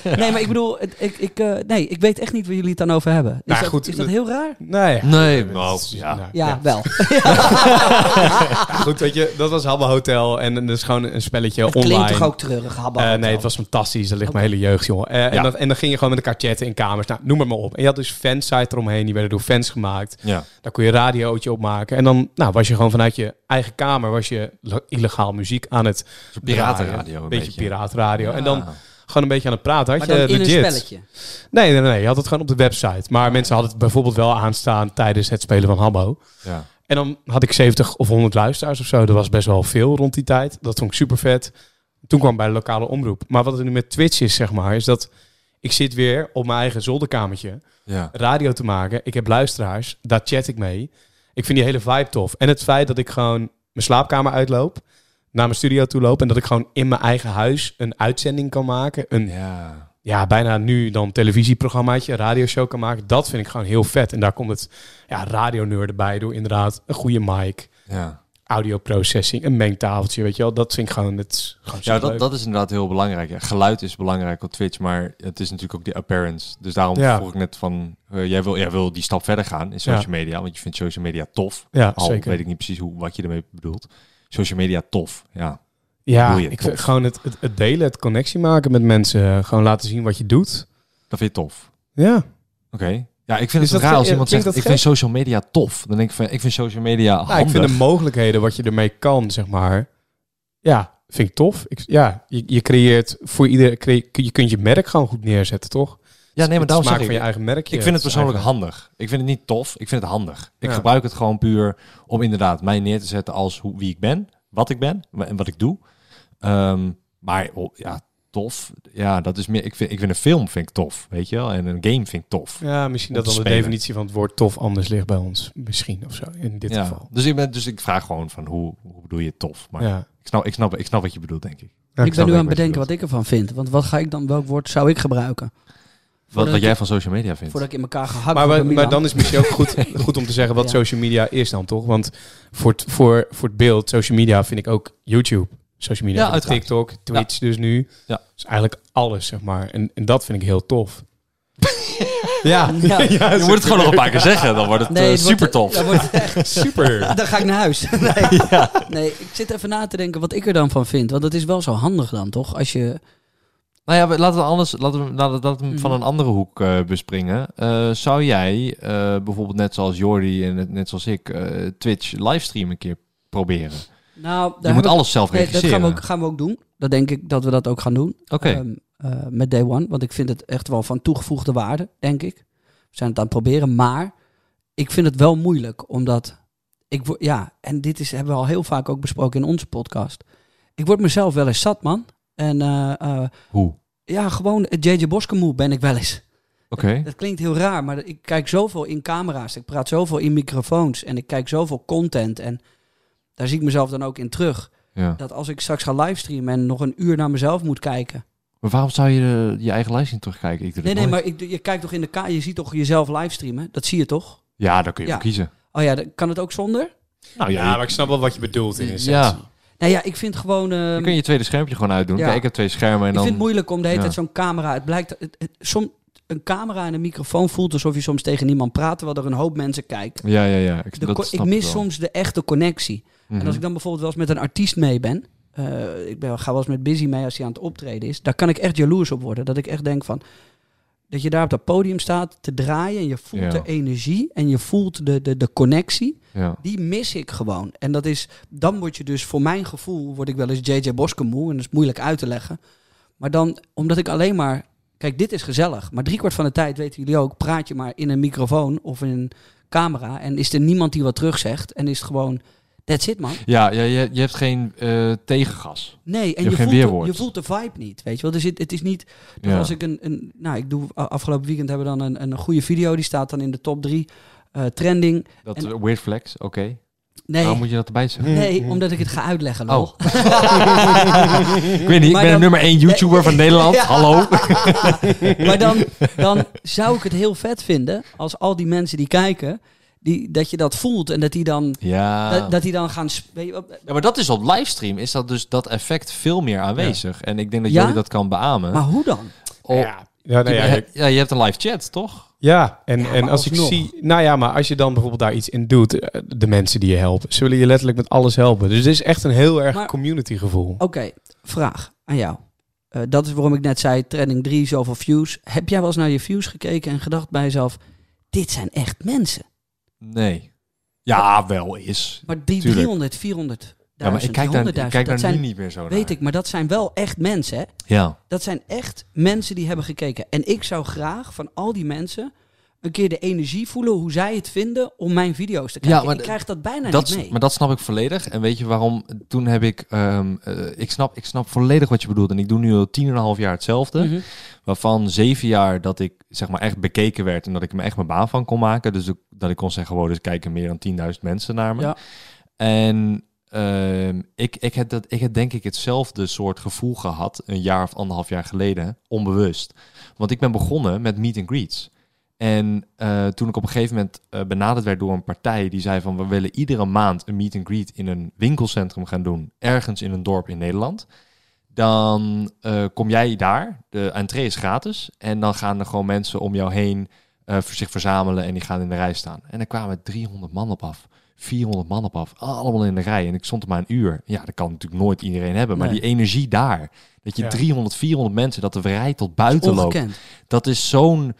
nee. <laughs> nee, maar ik bedoel, ik, ik, eh, nee, ik weet echt niet waar jullie het dan over hebben. Is, Nou, dat, goed, is dat heel raar? Nee. Nee, nou, ja. nou, Ja, wel. <laughs> Goed, weet je, dat was Habbo Hotel en dat is gewoon een spelletje Het online. klinkt toch ook treurig, Habbo Eh, nee, het was fantastisch. Dat ligt mijn hele jeugd, joh. Eh, en, dat, en dan ging je gewoon met elkaar chatten in kamers. Nou, noem het maar op. En je had dus fansite eromheen. Die werden door fans gemaakt. Ja. Daar kon je een radiootje op maken. En dan nou, was je gewoon vanuit je eigen kamer... was je illegaal muziek aan het piratenradio. Een beetje, piratenradio. En dan gewoon een beetje aan het praten. Had maar je in legit. een spelletje. Nee, nee, nee. Je had het gewoon op de website. Maar mensen hadden het bijvoorbeeld wel aanstaan... tijdens het spelen van Habbo. Ja. En dan had ik 70 of 100 luisteraars of zo. Dat was best wel veel rond die tijd. Dat vond ik super vet. Toen kwam ik bij de lokale omroep. Maar wat er nu met Twitch is, zeg maar, is dat ik zit weer op mijn eigen zolderkamertje Ja. radio te maken. Ik heb luisteraars, daar chat ik mee. Ik vind die hele vibe tof. En het feit dat ik gewoon mijn slaapkamer uitloop, naar mijn studio toe loop en dat ik gewoon in mijn eigen huis een uitzending kan maken. Een Ja. Ja, bijna nu dan televisieprogrammaatje, radioshow kan maken. Dat vind ik gewoon heel vet. En daar komt het ja, radioneur erbij door inderdaad een goede mic Ja. audioprocessing, een mengtafeltje, weet je wel. Dat vind ik gewoon, het gewoon Ja, dat, dat is inderdaad heel belangrijk. Ja, geluid is belangrijk op Twitch, maar het is natuurlijk ook die appearance. Dus daarom Ja. vroeg ik net van, eh, jij, wil, jij wil die stap verder gaan in social media, want je vindt social media tof. Ja, Al zeker. weet ik niet precies hoe, wat je ermee bedoelt. Social media tof, ja. Ja, ik vind gewoon het, het, het delen, het connectie maken met mensen. Gewoon laten zien wat je doet. Dat vind je tof. Ja. Oké. Ja, ik vind Is het raar als iemand zegt, ik vind social media tof. Dan denk ik van, ik vind social media Nou, ik vind de mogelijkheden wat je ermee kan, zeg maar. Ja, vind ik tof. Ik, ja, je, je creëert voor ieder, cre- je kunt je merk gewoon goed neerzetten, toch? ja, nee, maar daarom zeg ik, van je eigen merkje. ik vind het persoonlijk handig. Ik vind het niet tof, ik vind het handig. Ik Ja. gebruik het gewoon puur om inderdaad mij neer te zetten als hoe, wie ik ben, wat ik ben en wat ik doe. Ehm, maar oh, ja, tof. Ja, dat is meer. Ik vind, ik vind een film vind ik tof, weet je wel, en een game vind ik tof. Ja, misschien dat dan de spelen. definitie van het woord tof anders ligt bij ons. Misschien of zo, in dit ja. geval. Dus ik ben, dus ik vraag gewoon van hoe, hoe bedoel je tof? Maar Ja. ik snap, ik snap, ik snap wat je bedoelt, denk ik. Ja, ik ben nu aan het bedenken wat ik ervan vind. Want wat ga ik dan, welk woord zou ik gebruiken? Wat, wat ik- jij van social media vindt. Voordat ik in elkaar gehakt Maar, maar, dan is het misschien ook goed, <laughs> goed om te zeggen wat Ja. social media is dan, toch? Want voor het, voor, voor het beeld, social media vind ik ook YouTube. Social media, Ja, uiteraard. TikTok, Twitch dus nu. Ja. Dus eigenlijk alles, zeg maar. En, en dat vind ik heel tof. <laughs> <laughs> ja. Ja. je moet het gewoon nog een paar keer zeggen, dan wordt het Nee, eh, super tof. dan wordt het echt <laughs> super. Dan ga ik naar huis. Nee. nee, ik zit even na te denken wat ik er dan van vind. Want dat is wel zo handig dan, toch? Als je... Nou ja, laten we anders, laten we, laten we dat hem van een andere hoek eh, bespringen. Eh, zou jij eh, bijvoorbeeld net zoals Jordi en net- zoals ik eh, Twitch livestream een keer proberen. Nou, Je moet alles zelf Nee, dat regisseren. gaan we, ook, gaan we ook doen. Dat denk ik dat we dat ook gaan doen. Oké. Ehm, eh, met Day One. Want ik vind het echt wel van toegevoegde waarde, denk ik. We zijn het aan het proberen. Maar ik vind het wel moeilijk. Omdat ik word, ja, en dit is, hebben we al heel vaak ook besproken in onze podcast. Ik word mezelf wel eens zat, man. En eh, eh, Hoe? ja, gewoon het JJ Boskemoe ben ik wel eens. Oké. Dat klinkt heel raar, maar ik kijk zoveel in camera's. Ik praat zoveel in microfoons. En ik kijk zoveel content. En daar zie ik mezelf dan ook in terug. Ja. Dat als ik straks ga livestreamen en nog een uur naar mezelf moet kijken. Maar waarom zou je de- je eigen livestream terugkijken? Ik Nee, nee, nooit. maar ik, je kijkt toch in de ka je ziet toch jezelf livestreamen? Dat zie je toch? Ja, daar kun je Ja. voor kiezen. Oh ja, dan kan het ook zonder? Nou Ja, maar ik snap wel wat je bedoelt in essentie. Ja. Nou ja, ik vind gewoon... ehm, Dan kun je je tweede schermpje gewoon uitdoen. Ja. Kijk, ik heb twee schermen en ik dan... vind het moeilijk om de hele Ja. tijd zo'n camera... Het blijkt... Het, het- som, een camera en een microfoon voelt alsof je soms tegen niemand praat... terwijl er een hoop mensen kijken. Ja, ja, ja. Ik, De dat ik mis wel. soms de echte connectie. Mhm. En als ik dan bijvoorbeeld wel eens met een artiest mee ben... eh, ik ben, ga wel eens met Busy mee als hij aan het optreden is... daar kan ik echt jaloers op worden. Dat ik echt denk van... Dat je daar op dat podium staat te draaien... en je voelt Ja. de energie en je voelt de, de, de connectie... Ja. Die mis ik gewoon. En dat is, dan word je dus voor mijn gevoel, word ik wel eens JJ Boskemoe. En dat is moeilijk uit te leggen. Maar dan, omdat ik alleen maar, kijk, dit is gezellig. Maar driekwart van de tijd, weten jullie ook, praat je maar in een microfoon of in een camera. En is er niemand die wat terug zegt. En is het gewoon, that's it man. Ja, ja je, je hebt geen eh, tegengas. Nee, en Je voelt, de, je voelt de vibe niet, weet je wel. Dus het, het is niet, Ja. als ik een, een, nou ik doe, afgelopen weekend hebben we dan een, een goede video. Die staat dan in de top drie eh, trending. Dat En- eh, weird flex, oké. Nee, Waarom moet je dat erbij zeggen? nee, omdat ik het ga uitleggen, lol. Oh. <laughs> ik weet niet, ik ben de nummer één YouTuber van Nederland. Ja. Hallo. <laughs> maar dan, dan zou ik het heel vet vinden als al die mensen die kijken, die, dat je dat voelt en dat die dan, Ja. dat, dat die dan gaan... ja, maar dat is op livestream, is dat dus dat effect veel meer aanwezig. En ik denk dat Ja? jullie dat kan beamen. Maar hoe dan? Oh, Ja, ja, nou je, ja, he- ik- ja, je hebt een live chat, toch? ja, en, Ja, en als ik zie... Nou ja, maar als je dan bijvoorbeeld daar iets in doet, eh, de mensen die je helpen, zullen je letterlijk met alles helpen. Dus het is echt een heel erg Maar- community gevoel. Oké, vraag aan jou. Eh, dat is waarom ik net zei, trending 3, zoveel views. Heb jij wel eens naar je views gekeken en gedacht bij jezelf, dit zijn echt mensen? Nee. Ja, wel is. Maar die Tuurlijk. 300, 400, Ja, maar ik kijk daar, ik kijk dat zijn, nu niet meer zo naar. weet ik, maar dat zijn wel echt mensen, hè? Ja. Dat zijn echt mensen die hebben gekeken. En ik zou graag van al die mensen een keer de energie voelen hoe zij het vinden om mijn video's te kijken. Ja, maar ik krijg dat bijna dat, niet mee. Maar dat snap ik volledig. En weet je waarom? Toen heb ik... ehm, eh, ik, snap, ik snap volledig wat je bedoelt. En ik doe nu al tien en een half jaar hetzelfde. Mhm. Waarvan zeven jaar dat ik zeg maar echt bekeken werd. En dat ik me echt mijn baan van kon maken. Dus dat ik kon zeggen, wow, dus kijken meer dan 10.000 mensen naar me. Ja. En ehm, ik, ik, heb dat, ik heb denk ik hetzelfde soort gevoel gehad. Een jaar of anderhalf jaar geleden. Onbewust. Want ik ben begonnen met meet and greets. En eh, toen ik op een gegeven moment eh, benaderd werd door een partij die zei van we willen iedere maand een meet and greet in een winkelcentrum gaan doen, ergens in een dorp in Nederland. Dan eh, kom jij daar, de entree is gratis en dan gaan er gewoon mensen om jou heen voor zich verzamelen en die gaan in de rij staan. En er kwamen 300 man op af, 400 man op af, allemaal in de rij en ik stond er maar een uur. Ja, dat kan natuurlijk nooit iedereen hebben, maar Nee. die energie daar, dat je Ja. 300, 400 mensen, dat de rij tot buiten loopt dat is zo'n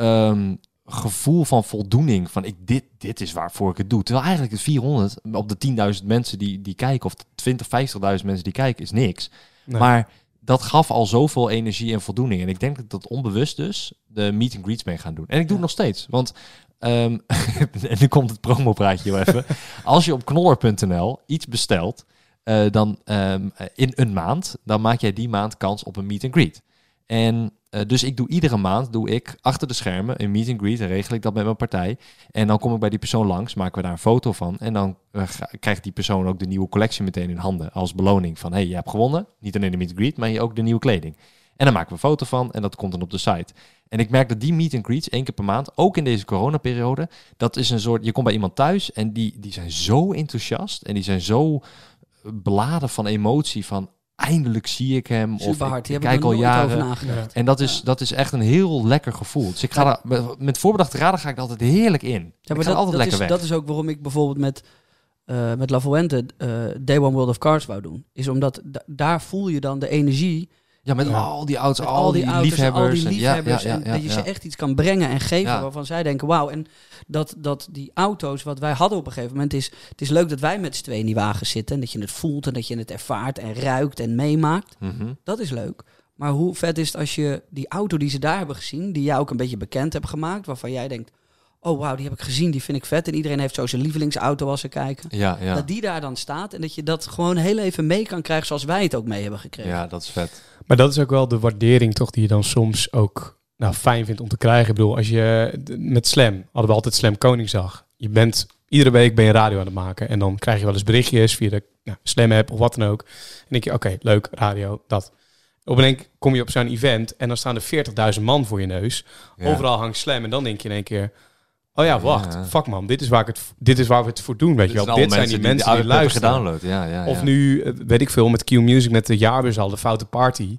ehm, gevoel van voldoening. Van ik, dit, dit is waarvoor ik het doe. Terwijl eigenlijk het 400 op de 10.000 mensen die, die kijken, of de 20, 50.000 mensen die kijken, is niks. Nee. Maar dat gaf al zoveel energie en voldoening. En ik denk dat dat onbewust dus de meet and greets mee gaan doen. En ik doe het nog steeds. Want, ehm, <laughs> en nu komt het promopraatje wel even. Als je op knorr.nl iets bestelt, eh, dan ehm, in een maand, dan maak jij die maand kans op een meet and greet. En eh, dus ik doe iedere maand doe ik achter de schermen een meet and greet en regel ik dat met mijn partij. En dan kom ik bij die persoon langs, maken we daar een foto van. En dan eh, krijgt die persoon ook de nieuwe collectie meteen in handen als beloning van hey, je hebt gewonnen. Niet alleen de meet and greet, maar je ook de nieuwe kleding. En dan maken we een foto van en dat komt dan op de site. En ik merk dat die meet and greets één keer per maand, ook in deze coronaperiode, dat is een soort, je komt bij iemand thuis en die, die zijn zo enthousiast en die zijn zo beladen van emotie van eindelijk zie ik hem of Super ik. Die ik kijk al jaren. En dat is, dat is echt een heel lekker gevoel. Dus ik ga daar, met, met voorbedachte raden ga ik er altijd heerlijk in. Ja, ik maar ga dat, altijd dat, lekker is, weg. dat is ook waarom ik bijvoorbeeld met, eh met La Fuente eh, Day One World of Cards wou doen. Is omdat da- daar voel je dan de energie. Ja, met al die auto's, Met al, die, auto's, liefhebbers. al die liefhebbers. en dat je ze echt iets kan brengen en geven waarvan zij denken, wauw. En dat, dat die auto's, wat wij hadden op een gegeven moment, is... Het is leuk dat wij met z'n tweeën in die wagen zitten. En dat je het voelt en dat je het ervaart en ruikt en meemaakt. Mhm. Dat is leuk. Maar hoe vet is het als je die auto die ze daar hebben gezien, die jij ook een beetje bekend hebt gemaakt, waarvan jij denkt, oh wauw, die heb ik gezien, die vind ik vet. En iedereen heeft zo zijn lievelingsauto als ze kijken. Ja, ja. Dat die daar dan staat en dat je dat gewoon heel even mee kan krijgen zoals wij het ook mee hebben gekregen. ja, dat is vet. Maar dat is ook wel de waardering toch die je dan soms ook nou, fijn vindt om te krijgen. Ik bedoel, als je met Slam, hadden we altijd Slam Koningsdag. Je bent, iedere week ben je radio aan het maken. En dan krijg je wel eens berichtjes via de nou, Slam app of wat dan ook. En denk je, oké, leuk, radio, dat. Op een enk kom je op zo'n event en dan staan er 40.000 man voor je neus. Ja. Overal hangt Slam en dan denk je in één keer... Oh ja, wacht, Ja. fuck man, dit is, waar ik het, dit is waar we het voor doen, weet je wel. Dit zijn die mensen die, die luisteren. gedownload. Ja, ja, Of nu, eh, weet ik veel, met Q Music met de jaarbeurs al, de foute party.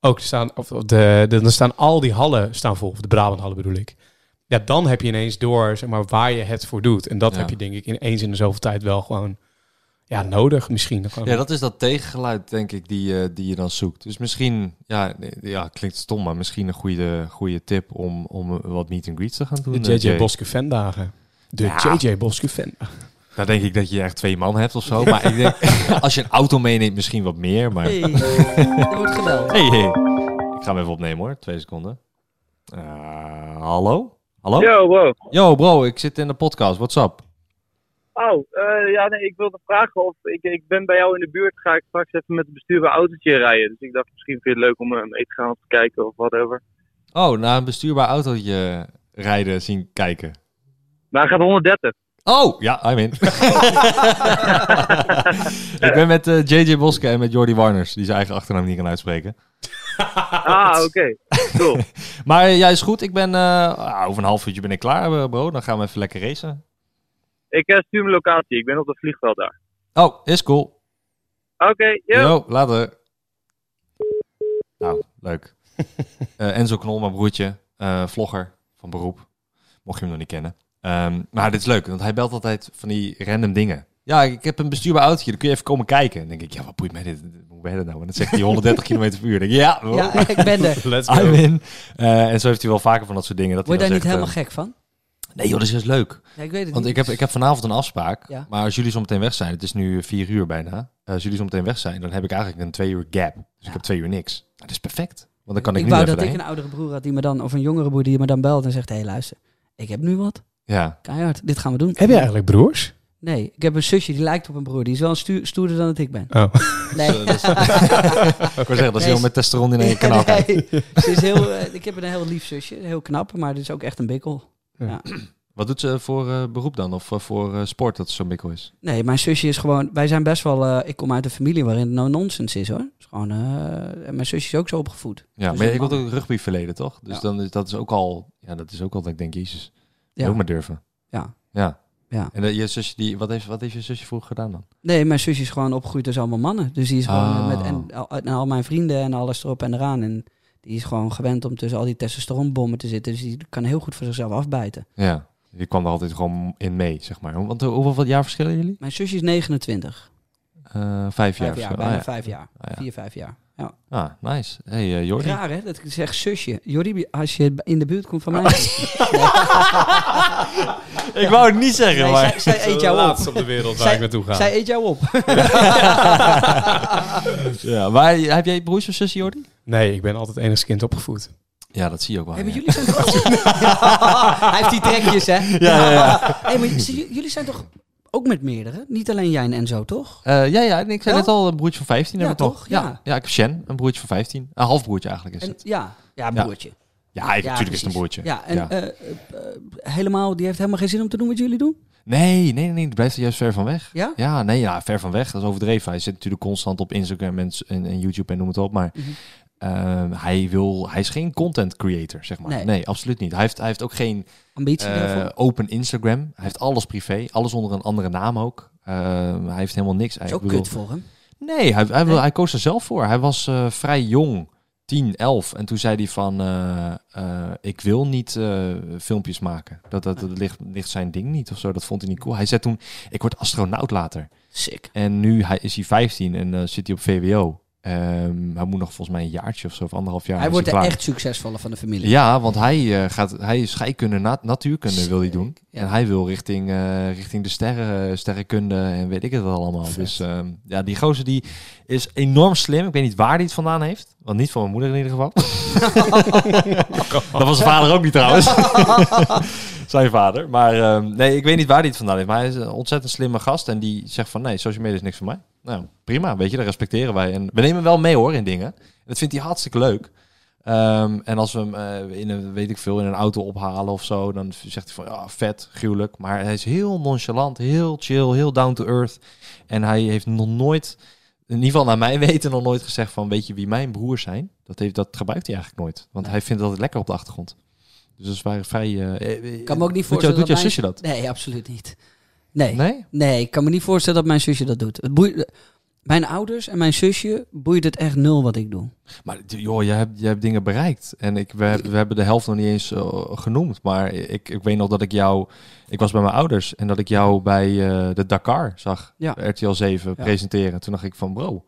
Ook staan, of de, de, dan staan al die hallen staan vol, of de Brabanthallen bedoel ik. Ja, dan heb je ineens door, zeg maar, waar je het voor doet. En dat heb je denk ik ineens in de zoveel tijd wel gewoon, ja, nodig misschien. Ja, dat is dat tegengeluid, denk ik, die, eh, die je dan zoekt. Dus misschien, ja, ja, klinkt stom, maar misschien een goede, goede tip om, om wat meet and greets te gaan doen. de eh, JJ Jay. Boske Vendagen. De Ja. JJ Boske Fan. Daar denk ik dat je echt twee man hebt of zo. Maar ik denk, <laughs> als je een auto meeneemt, misschien wat meer. Maar Hey, <laughs> er wordt gebeld. hey, hey. ik ga hem even opnemen hoor, twee seconden. Eh, hallo? Hallo? Yo, bro. Yo bro, ik zit in de podcast, what's up? Oh, eh, ja, nee, ik wilde vragen of ik, ik ben bij jou in de buurt. Ga ik straks even met het bestuurbaar autootje rijden. Dus ik dacht misschien vind je het leuk om eh, mee te gaan of te kijken of whatever. Oh, naar een bestuurbaar autootje rijden zien kijken. Maar hij gaat 130. Oh, ja, I'm in. <laughs> ik ben met eh, JJ Boske en met Jordi Warners, die zijn eigen achternaam niet kan uitspreken. <laughs> Ah, <laughs> oké. Cool. Maar eh, ja, is goed. Ik ben eh, over een half uurtje ben ik klaar, eh, bro. Dan gaan we even lekker racen. Ik eh, stuur mijn locatie. Ik ben op het vliegveld daar. Oh, is cool. Oké, yo. Yo, later. Nou, leuk. <laughs> Eh, Enzo Knol, mijn broertje, eh, vlogger van beroep. Mocht je hem nog niet kennen. Ehm, maar dit is leuk, want hij belt altijd van die random dingen. Ja, ik heb een bestuurbaar autootje, dan kun je even komen kijken. Dan denk ik, ja, wat boeit mij dit? Hoe ben je dat nou? En dan zegt hij <laughs> 130 km per uur. Dan denk ik, ja, Ja, ik ben er. <laughs> Let's I'm go. in. Eh, en zo heeft hij wel vaker van dat soort dingen. Dat Word je daar niet helemaal gek van? Nee joh, dat is juist leuk. Ja, ik weet het Want niet. ik heb, ik heb vanavond een afspraak. Ja. Maar als jullie zo meteen weg zijn, het is nu vier uur bijna. eh, als jullie zo meteen weg zijn, dan heb ik eigenlijk een twee uur gap. Dus ik heb twee uur niks. Nou, dat is perfect. Want dan kan ik, ik nu wou dat ik een oudere broer had die me dan, of een jongere broer die me dan belt en zegt: Hé, hey, luister, ik heb nu wat. Ja. Keihard, dit gaan we doen. Heb je eigenlijk broers? Nee, ik heb een zusje die lijkt op een broer. Die is wel een stu- stoerder dan dat ik ben. Oh. Nee. <laughs> ik wou zeggen, dat is Nee, heel met testosteron in één kanaal. <laughs> Nee, ze is heel, eh, ik heb een heel lief zusje, heel knap, maar dit is ook echt een bikkel. <clears throat> Wat doet ze voor eh, beroep dan? Of eh, voor eh, sport dat ze zo'n mikkel is? Nee, mijn zusje is gewoon. Wij zijn best wel. eh, ik kom uit een familie waarin het no nonsense is hoor. Is gewoon, eh, en mijn zusje is ook zo opgevoed. Ja, Dus maar ik had man. ook rugby verleden, toch? Dus Ja. dan is dat is ook al, ja, dat is ook al dat ik denk, jezus, Ja. ook maar durven. Ja. Ja. Ja. En je zusje, die, wat, heeft, wat heeft je zusje vroeger gedaan dan? Nee, mijn zusje is gewoon opgegroeid tussen allemaal mannen. Dus die is gewoon Oh. met en, al, en al mijn vrienden en alles erop en eraan. En die is gewoon gewend om tussen al die testosteronbommen te zitten. Dus die kan heel goed voor zichzelf afbijten. Ja, die kwam er altijd gewoon in mee, zeg maar. Want eh, hoeveel jaar verschillen jullie? Mijn zusje is 29. Eh, vijf, Vijf jaar. jaar, verschil. bijna Ah, ja. vijf jaar. Ah, ja. Vier, vijf jaar. Ja. Ah, nice. Hey, eh Jordi. Raar hè, dat ik zeg zusje. Jordi, als je in de buurt komt van mij. <laughs> ik wou het niet zeggen, Nee, maar... zij, zij eet jou op. op de wereld waar Zij- ik naartoe ga. Zij eet jou op. <laughs> ja, maar heb jij broers of zussen, Jordi? Nee, ik ben altijd enigszins kind opgevoed. Ja, dat zie je ook wel. Hey, maar ja. jullie zijn toch... <laughs> <laughs> Hij heeft die trekjes, hè? Ja, ja, ja. <laughs> Hey, maar jullie zijn toch ook met meerdere? Niet alleen jij en Enzo, toch? Eh, ja, ja, ik zei net al, een broertje van 15 Ja, heb ik nog. toch? Ja. Ja. ja, ik heb Shen, een broertje van 15. Een halfbroertje eigenlijk is En, het. ja, ja, broertje. Ja, ik, Ja, natuurlijk is het een broertje. Ja, en Ja. eh, eh, helemaal, die heeft helemaal geen zin om te doen wat jullie doen? Nee, nee, nee, nee, die blijft er juist ver van weg. Ja? Ja, nee, ja, ver van weg. Dat is overdreven. Hij zit natuurlijk constant op Instagram en, en, en YouTube en noem het op. Maar Mhm. Ehm, hij, wil, hij is geen content creator, zeg maar. Nee. Nee, absoluut niet. Hij heeft, hij heeft ook geen Ambitie daarvoor? open Instagram. Hij heeft alles privé. Alles onder een andere naam ook. Ehm, hij heeft helemaal niks. Dat is ook bedoel- kut voor hem. Nee, hij, hij, Nee? hij koos er zelf voor. Hij was eh, vrij jong, 10, 11. En toen zei hij van, eh, ik wil niet filmpjes maken. Dat, dat, dat ligt, ligt zijn ding niet of zo. Dat vond hij niet cool. Hij zei toen, ik word astronaut later. Sick. En nu hij, is hij 15 en zit hij op VWO. Ehm, hij moet nog volgens mij een jaartje of zo, of anderhalf jaar. Hij wordt de klaar. echt succesvolle van de familie. Ja, want hij, eh, gaat, hij is scheikunde, na- natuurkunde wil hij doen. Ja. En hij wil richting, eh, richting de sterren, sterrenkunde en weet ik het wel allemaal. Vet. Dus ehm, ja, die gozer die is enorm slim. Ik weet niet waar hij het vandaan heeft. Want niet van mijn moeder in ieder geval. <laughs> dat was zijn vader ook niet trouwens. <laughs> zijn vader. Maar ehm, nee, ik weet niet waar hij het vandaan heeft. Maar hij is een ontzettend slimme gast. En die zegt van nee, social media is niks voor mij. Nou, prima. Weet je, dat respecteren wij. En we nemen hem wel mee hoor in dingen. En dat vindt hij hartstikke leuk. Ehm, en als we hem eh, in een, weet ik veel, in een auto ophalen of zo, dan zegt hij van ja, vet, gruwelijk. Maar hij is heel nonchalant, heel chill, heel down to earth. En hij heeft nog nooit, in ieder geval naar mij <laughs> weten, nog nooit gezegd van weet je wie mijn broers zijn? Dat, heeft, dat gebruikt hij eigenlijk nooit. Want hij vindt het altijd lekker op de achtergrond. Dus dat is vrij... vrij eh, Ik kan me ook niet doet voorstellen jou- Doet jouw dat zusje mijn- dat? Nee, absoluut niet. Nee. Nee? Nee, ik kan me niet voorstellen dat mijn zusje dat doet. Het boeit, mijn ouders en mijn zusje boeit het echt nul wat ik doe. Maar joh, je hebt, je hebt dingen bereikt. En ik, we, hebben- we hebben de helft nog niet eens eh, genoemd. Maar ik, ik weet nog dat ik jou... Ik was bij mijn ouders en dat ik jou bij eh, de Dakar zag. Ja. RTL 7 Ja. presenteren. Toen dacht ik van bro,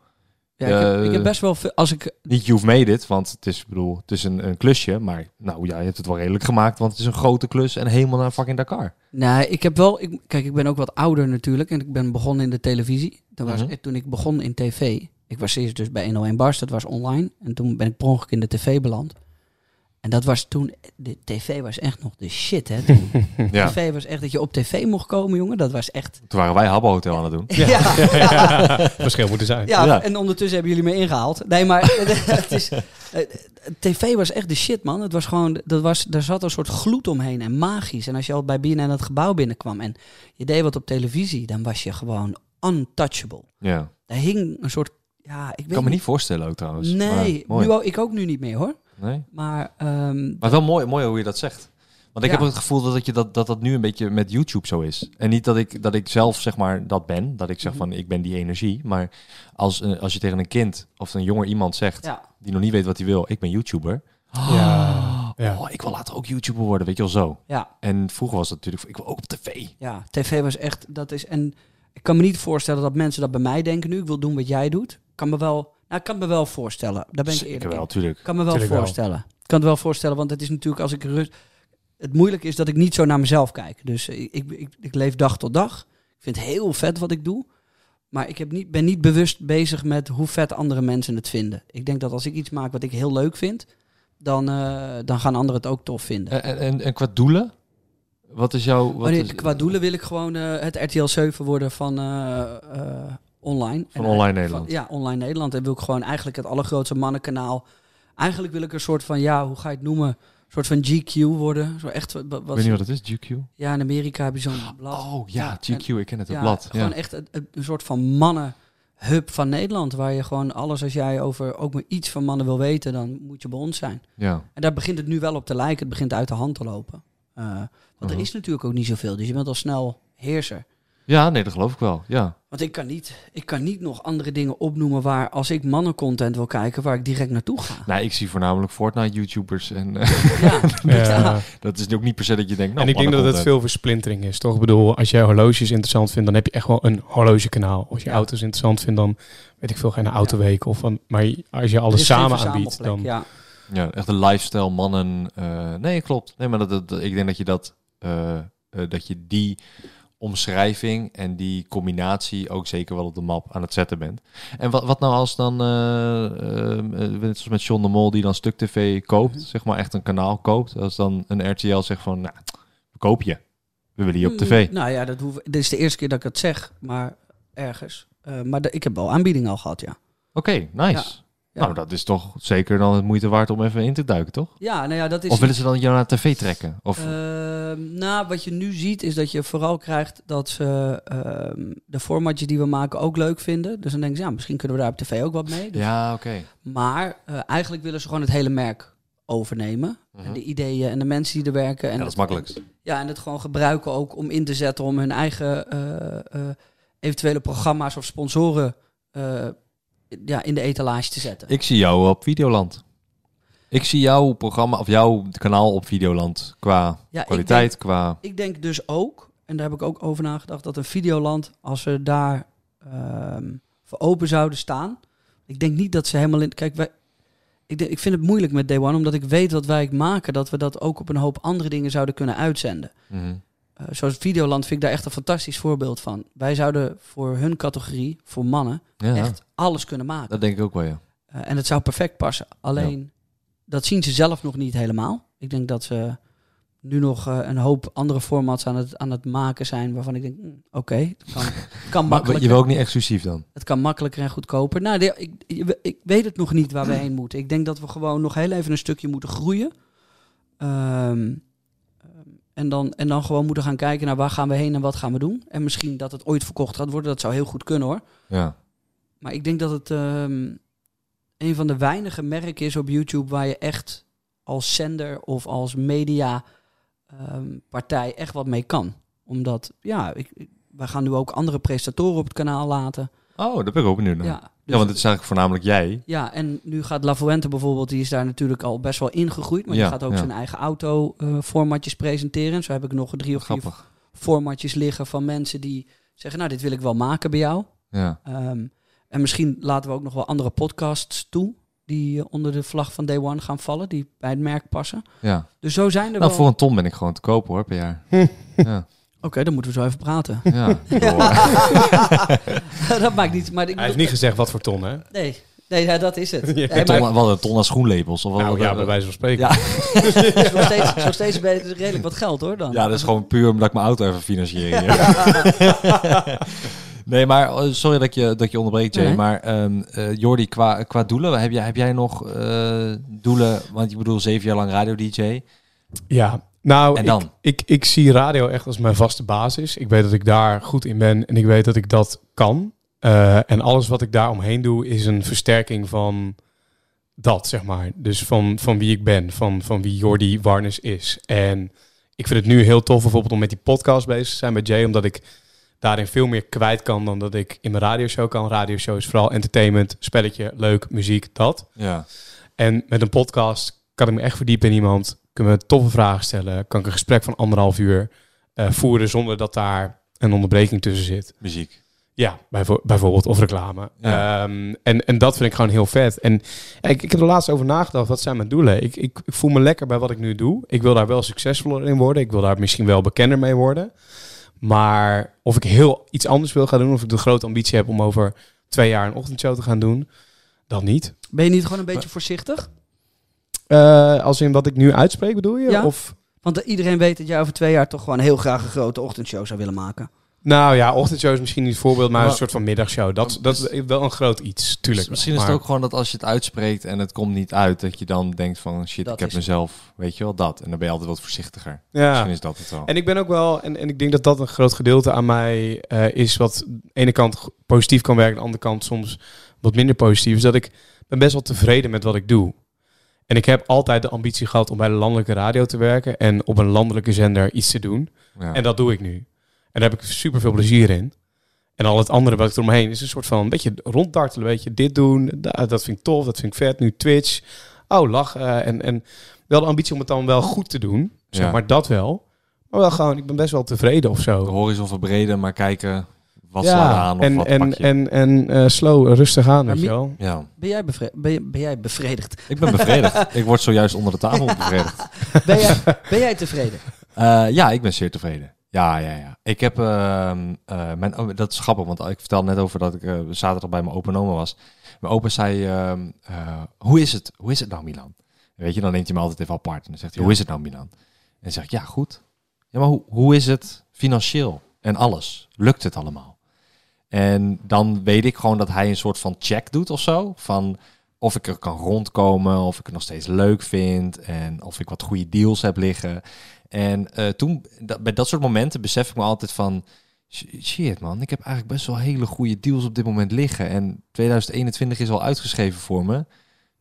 Ja, ik, heb, Eh, ik heb best wel veel. Als ik. niet you've made it. Want het is, bedoel, het is een, een klusje. Maar nou ja, je hebt het wel redelijk gemaakt. Want het is een grote klus en helemaal naar fucking Dakar. Nee, ik heb wel. Ik, kijk, ik ben ook wat ouder natuurlijk. En ik ben begonnen in de televisie. Toen, was, Mhm. toen ik begon in tv. Ik was eerst dus bij 101 Bars, dat was online. En toen ben ik per ongeluk in de tv beland. En dat was toen. De tv was echt nog de shit, hè? Toen. <laughs> Ja, tv was echt dat je op tv mocht komen, jongen. Dat was echt. toen waren wij Habbo Hotel aan het doen. Ja, ja, <laughs> Verschil <laughs> moeten zijn. Ja. en ondertussen hebben jullie me ingehaald. Nee, maar het is, eh, tv was echt de shit, man. Het was gewoon, dat was, daar zat een soort gloed omheen en magisch. En als je al bij BNN het gebouw binnenkwam en je deed wat op televisie, dan was je gewoon untouchable. Ja. Daar hing een soort, ja, ik kan me niet voorstellen ook trouwens. Nee, Maar nu, ik ook nu niet meer hoor. Nee? Maar ehm, Maar wel mooi, mooi hoe je dat zegt. Want ik Ja. heb het gevoel dat, dat, je dat, dat dat nu een beetje met YouTube zo is. En niet dat ik, dat ik zelf zeg maar dat ben. Dat ik zeg Mhm. van ik ben die energie. Maar als, eh, als je tegen een kind of een jonger iemand zegt ja, die nog niet weet wat hij wil. Ik ben YouTuber. Ja, ja. Oh, ik wil later ook YouTuber worden. Weet je wel zo. ja, En vroeger was het natuurlijk, ik wil ook op tv. ja, tv was echt, dat is, en ik kan me niet voorstellen dat mensen dat bij mij denken nu. Ik wil doen wat jij doet. Ik kan me wel, nou, ik kan me wel voorstellen. Daar ben ik Zeker eerlijk wel, in. tuurlijk. Ik kan me wel Tuurlijk wel. voorstellen. Ik kan het wel voorstellen, want het is natuurlijk als ik rust. Het moeilijke is dat ik niet zo naar mezelf kijk. Dus ik, ik, ik, ik leef dag tot dag. Ik vind het heel vet wat ik doe. Maar ik heb niet, ben niet bewust bezig met hoe vet andere mensen het vinden. Ik denk dat als ik iets maak wat ik heel leuk vind, dan, eh, dan gaan anderen het ook tof vinden. En, en, en qua doelen? Wat is jouw... Wat is, qua doelen wil ik gewoon eh, het RTL 7 worden van eh, eh, online. Van En, online Nederland. van- ja, online Nederland. En wil ik gewoon eigenlijk het allergrootste mannenkanaal. Eigenlijk wil ik een soort van, ja, hoe ga je het noemen? Een soort van GQ worden. Zo echt, wat, Ik weet niet wat het is, GQ? Ja, in Amerika heb je zo'n blad. Oh ja, GQ, ik ken het, het ja, blad. Gewoon Ja. echt een, een- een soort van mannenhub van Nederland. Waar je gewoon alles, als jij over ook maar iets van mannen wil weten, dan moet je bij ons zijn. ja. En daar begint het nu wel op te lijken. Het begint uit de hand te lopen. Eh, want er Mhm. is natuurlijk ook niet zoveel. Dus je bent al snel heerser. Ja, nee, dat geloof ik wel. Ja. Want ik kan, niet, ik kan niet nog andere dingen opnoemen waar, als ik mannencontent wil kijken, waar ik direct naartoe ga. Nou, ik zie voornamelijk Fortnite-YouTubers. En eh, <laughs> Ja, Ja. ja. dat is ook niet per se dat je denkt... Nou, en ik denk dat het veel versplintering is, toch? Ik bedoel, als jij horloges interessant vindt, dan heb je echt wel een horlogekanaal. Als je Ja. auto's interessant vindt, dan weet ik veel, geen autoweek. Of van, maar als je alles samen aanbiedt, dan... Ja. Ja, echt een lifestyle mannen. eh, nee, klopt. Nee, maar dat, dat, ik denk dat je dat, eh, dat je die omschrijving en die combinatie ook zeker wel op de map aan het zetten bent. En wat, wat nou als dan, net zoals met John de Mol die dan Stuk TV koopt, Mhm. zeg maar echt een kanaal koopt. Als dan een RTL zegt van, nou, we koop je. We willen je op tv. Mm, Nou ja, dat hoef, dit is de eerste keer dat ik het zeg, maar ergens. Maar de- ik heb wel aanbiedingen al gehad, ja. Oké, nice. Ja. Ja. Nou, dat is toch zeker dan het moeite waard om even in te duiken, toch? Ja, nou ja, dat is... Of willen ze dan jou naar tv trekken? Of, Ehm, nou, wat je nu ziet is dat je vooral krijgt dat ze ehm, de formatjes die we maken ook leuk vinden. Dus dan denken ze, ja, misschien kunnen we daar op tv ook wat mee. Dus- ja, oké. Maar eh, eigenlijk willen ze gewoon het hele merk overnemen. Mhm. En de ideeën en de mensen die er werken. En Ja, dat is makkelijkst. Ja, en het gewoon gebruiken ook om in te zetten om hun eigen eh, eh, eventuele programma's of sponsoren ja, in de etalage te zetten. Ik zie jou op Videoland. Ik zie jouw programma of jouw kanaal op Videoland qua Ja, ik kwaliteit, denk- qua. Ik denk dus ook, en daar heb ik ook over nagedacht, dat een Videoland, als we daar ehm, voor open zouden staan, Ik denk niet dat ze helemaal in... Kijk, wij, ik, denk- ik vind het moeilijk met Day One, omdat ik weet wat wij maken, dat we dat ook op een hoop andere dingen zouden kunnen uitzenden. Mhm. Eh, zoals Videoland vind ik daar echt een fantastisch voorbeeld van. Wij zouden voor hun categorie, voor mannen, Ja, echt alles kunnen maken. dat denk ik ook wel, ja. Eh, en het zou perfect passen. Alleen, dat zien ze zelf nog niet helemaal. Ik denk dat ze nu nog eh, een hoop andere formats aan het, aan het maken zijn, waarvan ik denk, hm, oké, het kan, <laughs> kan Maar makkelijker. je wil ook niet exclusief dan? Het kan makkelijker en goedkoper. Nou, de- ik, ik, weet het nog niet waar we heen moeten. Ik denk dat we gewoon nog heel even een stukje moeten groeien. Ehm, en, dan, en dan gewoon moeten gaan kijken naar waar gaan we heen en wat gaan we doen. En misschien dat het ooit verkocht gaat worden. Dat zou heel goed kunnen hoor. Ja. Maar ik denk dat het ehm, een van de weinige merken is op YouTube waar je echt als zender of als media ehm, partij echt wat mee kan. Omdat, ja, ik, wij gaan nu ook andere presentatoren op het kanaal laten. Oh, daar ben ik ook benieuwd naar. Ja, Ja, dus- want het is eigenlijk voornamelijk jij. ja, en nu gaat La Fuente bijvoorbeeld, die is daar natuurlijk al best wel ingegroeid. Maar Ja, die gaat ook ja. zijn eigen auto-formatjes presenteren. Zo heb ik nog drie of vier formatjes liggen van mensen die zeggen, nou, dit wil ik wel maken bij jou. Ja. Ehm, en misschien laten we ook nog wel andere podcasts toe. Die eh, onder de vlag van Day One gaan vallen. Die bij het merk passen. ja. Dus zo zijn er Nou, wel... voor een ton ben ik gewoon te kopen hoor, per jaar. <laughs> ja. Oké, dan moeten we zo even praten. Ja. <laughs> <laughs> Dat maakt niet... Maar ik Hij heeft niet gezegd wat voor ton, hè? Nee, nee ja, dat is het. Ja. Nee, maar ton, wat een ton aan schoenlepels. Of wat, Nou ja, bij wijze van spreken. Ja. het is nog steeds, nog steeds ben je redelijk wat geld hoor dan. ja, dat is gewoon puur omdat ik mijn auto even financier. Nee, maar oh, sorry dat ik je, dat je onderbreekt, Jay. Nee. Maar ehm eh, Jordi, qua, qua doelen, heb jij, heb jij nog eh, doelen? Want ik bedoel, zeven jaar lang radio-dj. Ja, nou, En ik, dan? Ik, ik zie radio echt als mijn vaste basis. Ik weet dat ik daar goed in ben en ik weet dat ik dat kan. Eh, en alles wat ik daar omheen doe is een versterking van dat, zeg maar. Dus van, van wie ik ben, van, van wie Jordi Warnes is. En ik vind het nu heel tof bijvoorbeeld om met die podcast bezig te zijn met Jay, omdat ik daarin veel meer kwijt kan dan dat ik in mijn radioshow kan. Radioshow is vooral entertainment, spelletje, leuk, muziek, dat. Ja. En met een podcast kan ik me echt verdiepen in iemand. Kunnen we toffe vragen stellen. Kan ik een gesprek van anderhalf uur eh, voeren zonder dat daar een onderbreking tussen zit. Muziek. Ja, bijvo- bijvoorbeeld. Of reclame. Ja. Ehm, en, en dat vind ik gewoon heel vet. En ik, ik heb er laatst over nagedacht. Wat zijn mijn doelen? Ik, ik, ik voel me lekker bij wat ik nu doe. Ik wil daar wel succesvoller in worden. Ik wil daar misschien wel bekender mee worden. Maar of ik heel iets anders wil gaan doen. Of ik de grote ambitie heb om over twee jaar een ochtendshow te gaan doen. Dan niet. Ben je niet gewoon een beetje voorzichtig? Eh, als in wat ik nu uitspreek, bedoel je? Ja. Of, Want iedereen weet dat jij over twee jaar toch gewoon heel graag een grote ochtendshow zou willen maken. Nou ja, ochtendshow is misschien niet het voorbeeld, maar, Maar- een soort van middagshow. Dat, dat is wel een groot iets, tuurlijk. Misschien is het ook gewoon dat als je het uitspreekt en het komt niet uit, dat je dan denkt van shit, Dat ik heb het. mezelf, weet je wel, dat. En dan ben je altijd wat voorzichtiger. Ja. Misschien is dat het wel. En ik ben ook wel, en, en ik denk dat dat een groot gedeelte aan mij eh, is, wat aan de ene kant positief kan werken, aan de andere kant soms wat minder positief, is dat ik ben best wel tevreden met wat ik doe. En ik heb altijd de ambitie gehad om bij de landelijke radio te werken en op een landelijke zender iets te doen. Ja. En dat doe ik nu. En daar heb ik super veel plezier in. En al het andere wat ik eromheen is een soort van een beetje ronddartelen, weet je, dit doen, da- dat vind ik tof, dat vind ik vet. Nu Twitch, oh lachen en, en wel de ambitie om het dan wel goed te doen, zeg Ja. maar dat wel. Maar wel gewoon, ik ben best wel tevreden of de zo. horizon verbreden, maar kijken wat slaat aan of en, wat en, pak je. en, en eh, slow, rustig aan, weet je mi- wel. ja, Ben jij, ben, je- ben jij bevredigd? ik ben bevredigd. <laughs> ik word zojuist onder de tafel bevredigd. Ben jij, ben jij tevreden? Eh, ja, ik ben zeer tevreden. Ja, ja, ja. Ik heb, ehm, eh, mijn, oh, dat is grappig, want ik vertelde net over dat ik eh, zaterdag bij mijn opa en oma was. Mijn opa zei, ehm, eh, hoe is het? Hoe is het nou, Milan? Weet je, dan neemt hij me altijd even apart en dan zegt hij, hoe is het nou, Milan? En dan zeg ik, ja, goed. Ja, maar hoe, hoe is het financieel en alles? Lukt het allemaal? En dan weet ik gewoon dat hij een soort van check doet of zo. Van of ik er kan rondkomen, of ik het nog steeds leuk vind en of ik wat goede deals heb liggen. En eh, toen, bij dat soort momenten besef ik me altijd van, sh- shit man, ik heb eigenlijk best wel hele goede deals op dit moment liggen. En 2021 is al uitgeschreven voor me.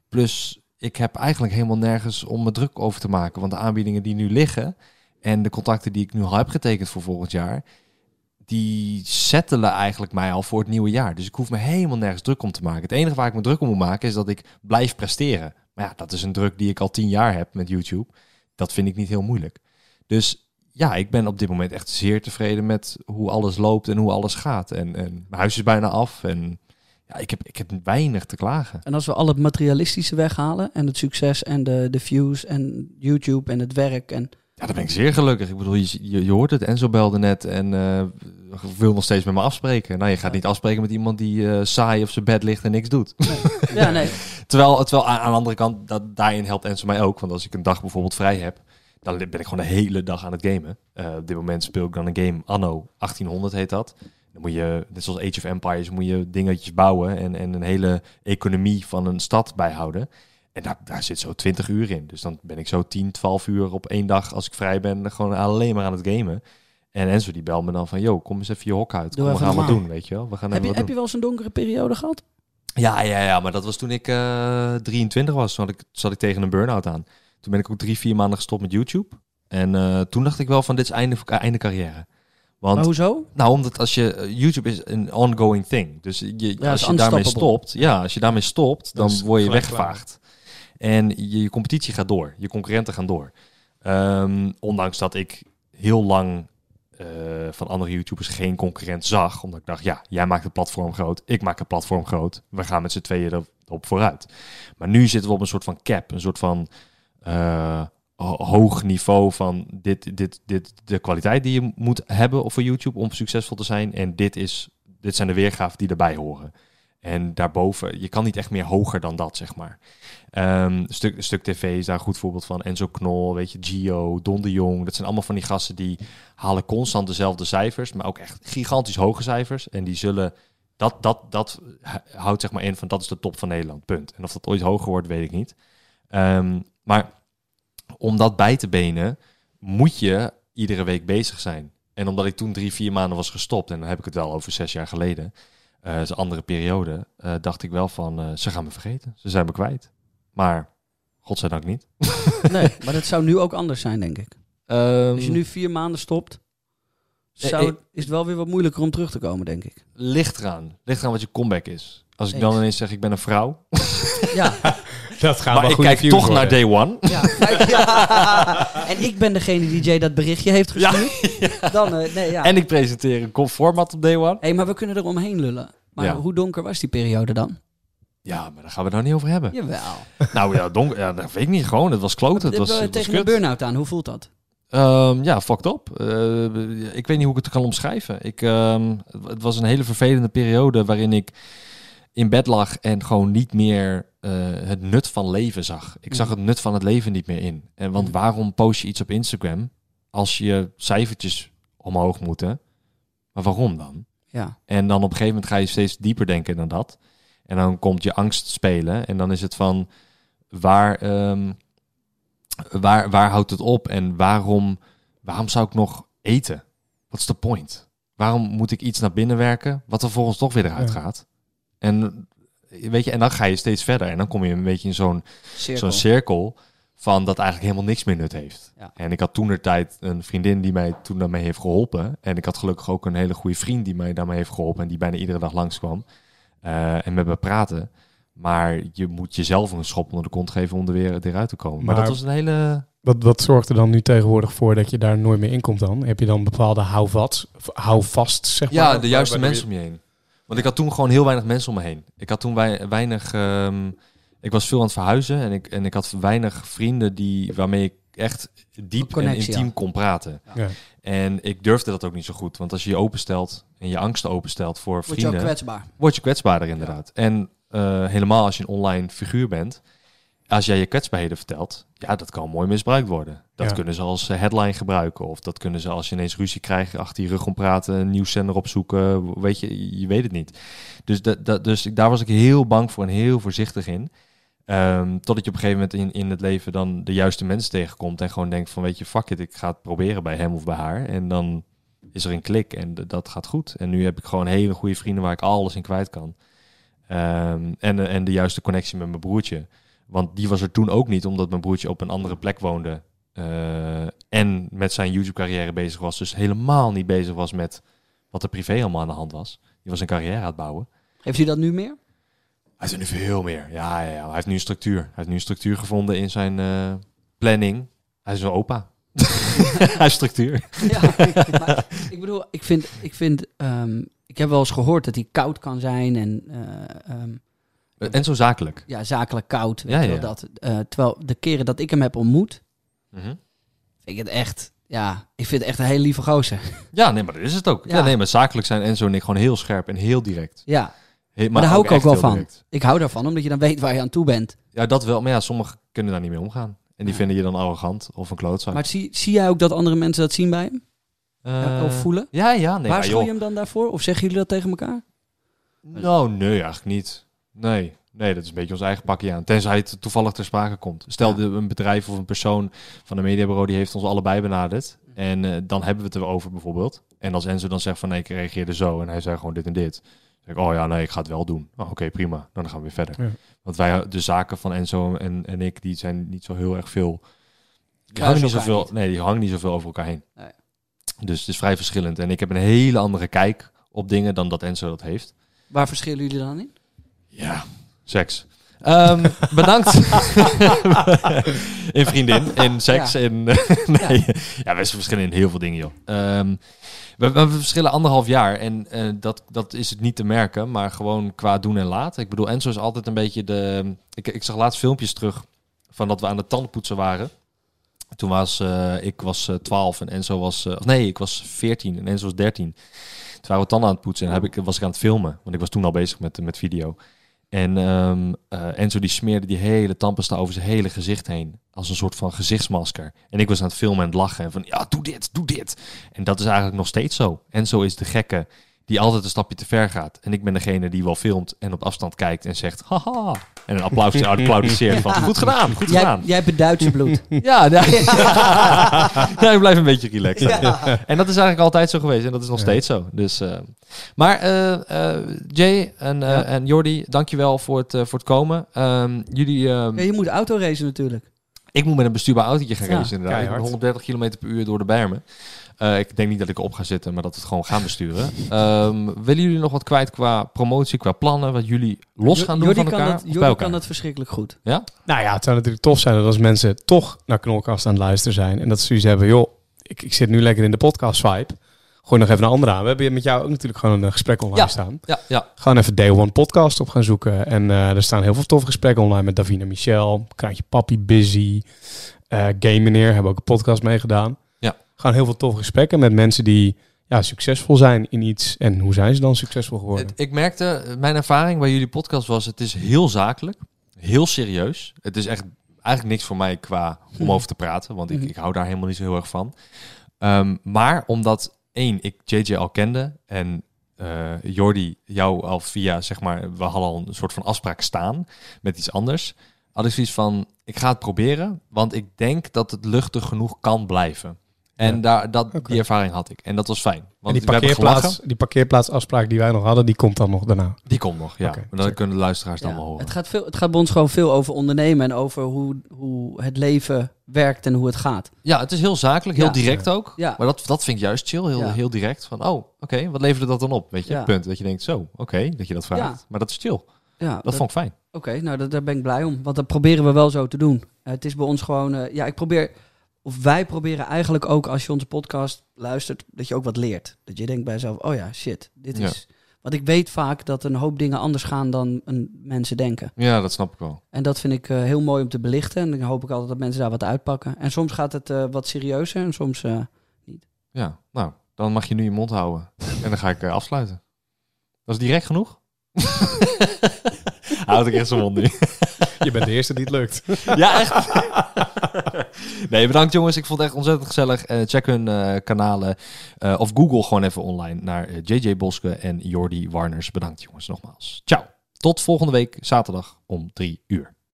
Plus, ik heb eigenlijk helemaal nergens om me druk over te maken. Want de aanbiedingen die nu liggen en de contacten die ik nu al heb getekend voor volgend jaar, die settelen eigenlijk mij al voor het nieuwe jaar. Dus ik hoef me helemaal nergens druk om te maken. Het enige waar ik me druk om moet maken is dat ik blijf presteren. Maar ja, dat is een druk die ik al tien jaar heb met YouTube. Dat vind ik niet heel moeilijk. Dus ja, ik ben op dit moment echt zeer tevreden met hoe alles loopt en hoe alles gaat. En, en mijn huis is bijna af. En ja, ik heb, ik heb weinig te klagen. En als we al het materialistische weghalen en het succes en de, de views en YouTube en het werk en Ja, dan ben ik zeer gelukkig. Ik bedoel, je, je, je hoort het, Enzo belde net en eh, wil nog steeds met me afspreken. Nou, je gaat niet afspreken met iemand die eh, saai op zijn bed ligt en niks doet. ja, nee. <laughs> Terwijl, terwijl aan, aan de andere kant, dat, daarin helpt Enzo mij ook. Want als ik een dag bijvoorbeeld vrij heb, dan ben ik gewoon de hele dag aan het gamen. Eh, op dit moment speel ik dan een game, Anno 1800 heet dat. Dan moet je, net zoals Age of Empires, moet je dingetjes bouwen en, en een hele economie van een stad bijhouden. En daar, daar zit zo 20 uur in. Dus dan ben ik zo 10, 12 uur op één dag, als ik vrij ben, gewoon alleen maar aan het gamen. En Enzo die belt me dan van, yo, kom eens even je hok uit. Kom, we gaan wat doen, weet je wel. We gaan Heb even je, heb je wel eens een donkere periode gehad? Ja, ja, ja, maar dat was toen ik eh 23 was. Toen had ik, zat ik tegen een burn-out aan. Toen ben ik ook drie, vier maanden gestopt met YouTube. En eh, toen dacht ik wel van dit is einde, einde carrière. Want, Maar hoezo? nou, omdat als je, eh, YouTube is een ongoing thing. Dus je, als je daarmee stopt, ja, als je daarmee stopt, Dan word je weggevaagd. En je, je competitie gaat door. Je concurrenten gaan door. Ehm, ondanks dat ik heel lang eh, van andere YouTubers geen concurrent zag. Omdat ik dacht, ja, jij maakt het platform groot. Ik maak het platform groot. We gaan met z'n tweeën erop vooruit. Maar nu zitten we op een soort van cap. Een soort van eh, ho- hoog niveau van dit, dit, dit, de kwaliteit die je moet hebben voor YouTube om succesvol te zijn. En dit, is, dit zijn de weergaven die erbij horen. En daarboven, je kan niet echt meer hoger dan dat, zeg maar. Ehm, stuk, stuk TV is daar een goed voorbeeld van. Enzo Knol, weet je, Gio, Don de Jong. Dat zijn allemaal van die gasten die halen constant dezelfde cijfers, maar ook echt gigantisch hoge cijfers. En die zullen, dat, dat, dat houdt zeg maar in van dat is de top van Nederland, punt. En of dat ooit hoger wordt, weet ik niet. Ehm, maar om dat bij te benen, moet je iedere week bezig zijn. En omdat ik toen drie, vier maanden was gestopt, en dan heb ik het wel over zes jaar geleden, dat is een andere periode, eh, dacht ik wel van, eh, ze gaan me vergeten. Ze zijn me kwijt. Maar, godzijdank niet. <laughs> Nee, <laughs> maar dat zou nu ook anders zijn, denk ik. Ehm, Als je nu vier maanden stopt, zou, ik- is het wel weer wat moeilijker om terug te komen, denk ik. Ligt eraan. Ligt eraan wat je comeback is. Als ik Eens. dan ineens zeg, ik ben een vrouw. Ja, <laughs> <laughs> Dat gaat maar ik kijk toch naar day one. ja, kijk, ja. <laughs> En ik ben degene die Jay dat berichtje heeft gestuurd. <laughs> Dan, eh, nee, ja. En ik presenteer een com- format op day one. hey, maar we kunnen er omheen lullen. Maar Ja. hoe donker was die periode dan? Ja, maar daar gaan we het nou niet over hebben. Jawel. Nou ja, donker, ja, dat weet ik niet. Gewoon, het was kloten. Het was, Eh, het was tegen een kut. burn-out aan, hoe voelt dat? Ehm, ja, fucked up. Eh, ik weet niet hoe ik het kan omschrijven. Ik, ehm, het was een hele vervelende periode waarin ik in bed lag en gewoon niet meer eh, het nut van leven zag. Ik zag het nut van het leven niet meer in. En want waarom post je iets op Instagram als je cijfertjes omhoog moeten? Maar waarom dan? Ja. En dan op een gegeven moment ga je steeds dieper denken dan dat. En dan komt je angst spelen. En dan is het van waar, ehm, waar, waar houdt het op? En waarom, waarom zou ik nog eten? Wat is de point? Waarom moet ik iets naar binnen werken, wat er volgens toch weer eruit Ja. gaat? En weet je, en dan ga je steeds verder. En dan kom je een beetje in zo'n Cirkel. zo'n cirkel van dat eigenlijk helemaal niks meer nut heeft. Ja. En ik had toen de tijd een vriendin die mij toen daarmee heeft geholpen. En ik had gelukkig ook een hele goede vriend die mij daarmee heeft geholpen. En die bijna iedere dag langskwam. eh en met me praten. Maar je moet jezelf een schop onder de kont geven om er weer eruit te komen. Maar, Maar- dat was een hele... Wat, wat zorgt er dan nu tegenwoordig voor dat je daar nooit meer in komt dan? Heb je dan bepaalde houvast, houvast zeg maar? Ja, de juiste mensen om je heen. Want ik had toen gewoon heel weinig mensen om me heen. Ik had toen wei- weinig... ehm, ik was veel aan het verhuizen. En ik, en ik had weinig vrienden die, waarmee ik echt diep en intiem kon praten. Ja. En ik durfde dat ook niet zo goed. Want als je je openstelt en je angsten openstelt voor Word je ook vrienden, kwetsbaar. word je kwetsbaarder inderdaad. En eh, helemaal als je een online figuur bent, als jij je kwetsbaarheden vertelt, ja, dat kan mooi misbruikt worden. Dat Ja. kunnen ze als eh, headline gebruiken. Of dat kunnen ze als je ineens ruzie krijgt, achter je rug om praten, een nieuwszender opzoeken. Weet je, je weet het niet. Dus, dat, dat, dus daar was ik heel bang voor en heel voorzichtig in. Ehm, totdat je op een gegeven moment in, in het leven dan de juiste mensen tegenkomt. En gewoon denkt van, weet je, fuck it, ik ga het proberen bij hem of bij haar. En dan is er een klik en dat gaat goed. En nu heb ik gewoon hele goede vrienden waar ik alles in kwijt kan. Ehm, en, en de juiste connectie met mijn broertje. Want die was er toen ook niet, omdat mijn broertje op een andere plek woonde. eh, en met zijn YouTube-carrière bezig was. Dus helemaal niet bezig was met wat er privé allemaal aan de hand was. Die was een carrière aan het bouwen. Heeft hij dat nu meer? Hij heeft er nu veel meer. Ja, ja, ja. Hij heeft nu een structuur. Hij heeft nu een structuur gevonden in zijn eh, planning. Hij is een opa. <laughs> hij heeft structuur. <laughs> Ja, maar ik bedoel, ik vind, ik vind ehm, ik heb wel eens gehoord dat hij koud kan zijn en eh, ehm, En zo zakelijk. ja, zakelijk koud. Weet Ja, wel, dat, eh, terwijl de keren dat ik hem heb ontmoet, Mhm. vind ik het echt, ja, ik vind het echt een hele lieve gozer. Ja, nee, maar dat is het ook. Ja. Ja. nee, maar zakelijk zijn Enzo en ik gewoon heel scherp en heel direct. ja, maar, daar hou ik ook wel van. direct. Ik hou daarvan, omdat je dan weet waar je aan toe bent. Ja, dat wel. Maar ja, sommigen kunnen daar niet mee omgaan. En die vinden je dan arrogant of een klootzak. Maar zie, zie jij ook dat andere mensen dat zien bij hem? Eh, of voelen? Ja, ja. Nee, maar Waarschuw je hem dan daarvoor? Of zeggen jullie dat tegen elkaar? Nou, nee, eigenlijk niet. Nee. Nee, dat is een beetje ons eigen pakje aan. Tenzij het toevallig ter sprake komt. Stel Ja. een bedrijf of een persoon van een mediabureau die heeft ons allebei benaderd. En eh, dan hebben we het erover bijvoorbeeld. En als Enzo dan zegt van nee, ik reageerde zo. En hij zei gewoon dit en dit. Dan zeg ik, oh ja, nee, ik ga het wel doen. Oh, Oké, prima. Dan gaan we weer verder. Ja. Want wij, de zaken van Enzo en, en ik, die zijn niet zo heel erg veel... Die hangen niet zoveel, nee, die hangen niet zoveel over elkaar heen. Nee. Dus het is vrij verschillend. En ik heb een hele andere kijk op dingen dan dat Enzo dat heeft. Waar verschillen jullie dan in? Ja, seks. Ehm, bedankt. <laughs> in vriendin, in seks, Ja. in... <laughs> nee, ja. we verschillen in heel veel dingen, joh. Ehm, we, we verschillen anderhalf jaar en eh, dat, dat is het niet te merken, maar gewoon qua doen en laten. Ik bedoel, Enzo is altijd een beetje de... Ik, ik zag laatst filmpjes terug van dat we aan het tandenpoetsen waren. Toen was eh, ik was eh, 12 en Enzo was... eh, of nee, ik was 14 en Enzo was 13. Toen waren we tanden aan het poetsen en heb ik, was ik aan het filmen. Want ik was toen al bezig met, met video. En ehm, eh, Enzo die smeerde die hele tandpasta over zijn hele gezicht heen. Als een soort van gezichtsmasker. En ik was aan het filmen en het lachen. En van, ja, doe dit, doe dit. En dat is eigenlijk nog steeds zo. Enzo is de gekke die altijd een stapje te ver gaat. En ik ben degene die wel filmt en op afstand kijkt en zegt, haha. En een applaus applaudisseert van, goed gedaan, goed Jij, gedaan. jij hebt het Duitse bloed. <laughs> Ja, ja. <laughs> ja, ik blijf een beetje relaxed. En dat is eigenlijk altijd zo geweest en dat is nog Ja. steeds zo. Dus, eh, maar eh, eh, Jay en, eh Ja. en Jordi, dankjewel voor het, voor het komen. Ehm, jullie, ehm, Ja, je moet autoracen natuurlijk. ik moet met een bestuurbaar autootje gaan Ja, racen inderdaad. Ik ben keihard. 130 km per uur door de bermen. Eh, ik denk niet dat ik erop ga zitten, maar dat we het gewoon gaan besturen. Ehm, willen jullie nog wat kwijt qua promotie, qua plannen, wat jullie los gaan doen Jordi van kan elkaar? dat, Jordi elkaar? kan dat verschrikkelijk goed. Nou ja, het zou natuurlijk tof zijn dat als mensen toch naar Knolkast aan het luisteren zijn. En dat ze zoiets hebben, joh, ik, ik zit nu lekker in de podcast vibe. Gooi nog even een andere aan. We hebben met jou ook natuurlijk gewoon een gesprek online Ja. staan. Ja, ja. Gewoon even Day One podcast op gaan zoeken. En eh, er staan heel veel toffe gesprekken online met Davina Michel, Kraantje Papi, Busy, eh Game Meneer, hebben ook een podcast meegedaan. Gewoon heel veel toffe gesprekken met mensen die ja, succesvol zijn in iets. En hoe zijn ze dan succesvol geworden? Ik merkte, eh, mijn ervaring bij jullie podcast was, het is heel zakelijk, heel serieus. Het is echt eigenlijk niks voor mij qua om Mhm. over te praten, want ik, Mhm. ik hou daar helemaal niet zo heel erg van. Ehm, maar omdat, één, ik JJ al kende en eh Jordi jou al via, zeg maar, we hadden al een soort van afspraak staan met iets anders, had ik zoiets van, ik ga het proberen, want ik denk dat het luchtig genoeg kan blijven. En Ja. daar, dat, die ervaring had ik. En dat was fijn. en Want die parkeerplaats, die parkeerplaatsafspraak die wij nog hadden, die komt dan nog daarna. Die komt nog, ja. Maar dan kunnen de luisteraars dan Ja, wel horen. het, gaat veel, het gaat bij ons gewoon veel over ondernemen en over hoe, hoe het leven werkt en hoe het gaat. Ja, het is heel zakelijk, heel Ja. direct ook. Ja. Maar dat, dat vind ik juist chill, heel, Ja. heel direct. Van, oh, oké, wat leverde dat dan op? Weet je, Ja. punt. Dat je denkt, zo, oké, dat je dat vraagt. Ja. Maar dat is chill. Ja, Dat, dat- vond ik fijn. Oké, nou dat, daar ben ik blij om. Want dat proberen we wel zo te doen. Het is bij ons gewoon... eh, ja, ik probeer... Of wij proberen eigenlijk ook als je onze podcast luistert... dat je ook wat leert. Dat je denkt bij jezelf... Oh ja, shit, dit Ja. is... Want ik weet vaak dat een hoop dingen anders gaan dan een, mensen denken. Ja, dat snap ik wel. En dat vind ik eh, heel mooi om te belichten. En dan hoop ik altijd dat mensen daar wat uitpakken. En soms gaat het eh, wat serieuzer en soms... eh, Ja, nou, dan mag je nu je mond houden. <laughs> en dan ga ik afsluiten. Dat is direct genoeg? <laughs> Houd ik echt zijn mond nu. <laughs> Je bent de eerste die het lukt. <laughs> ja, echt. nee, bedankt jongens. Ik vond het echt ontzettend gezellig. Eh, check hun eh, kanalen. eh, of Google gewoon even online naar JJ Boske en Jordi Warners. Bedankt jongens nogmaals. Ciao. Tot volgende week zaterdag om drie uur.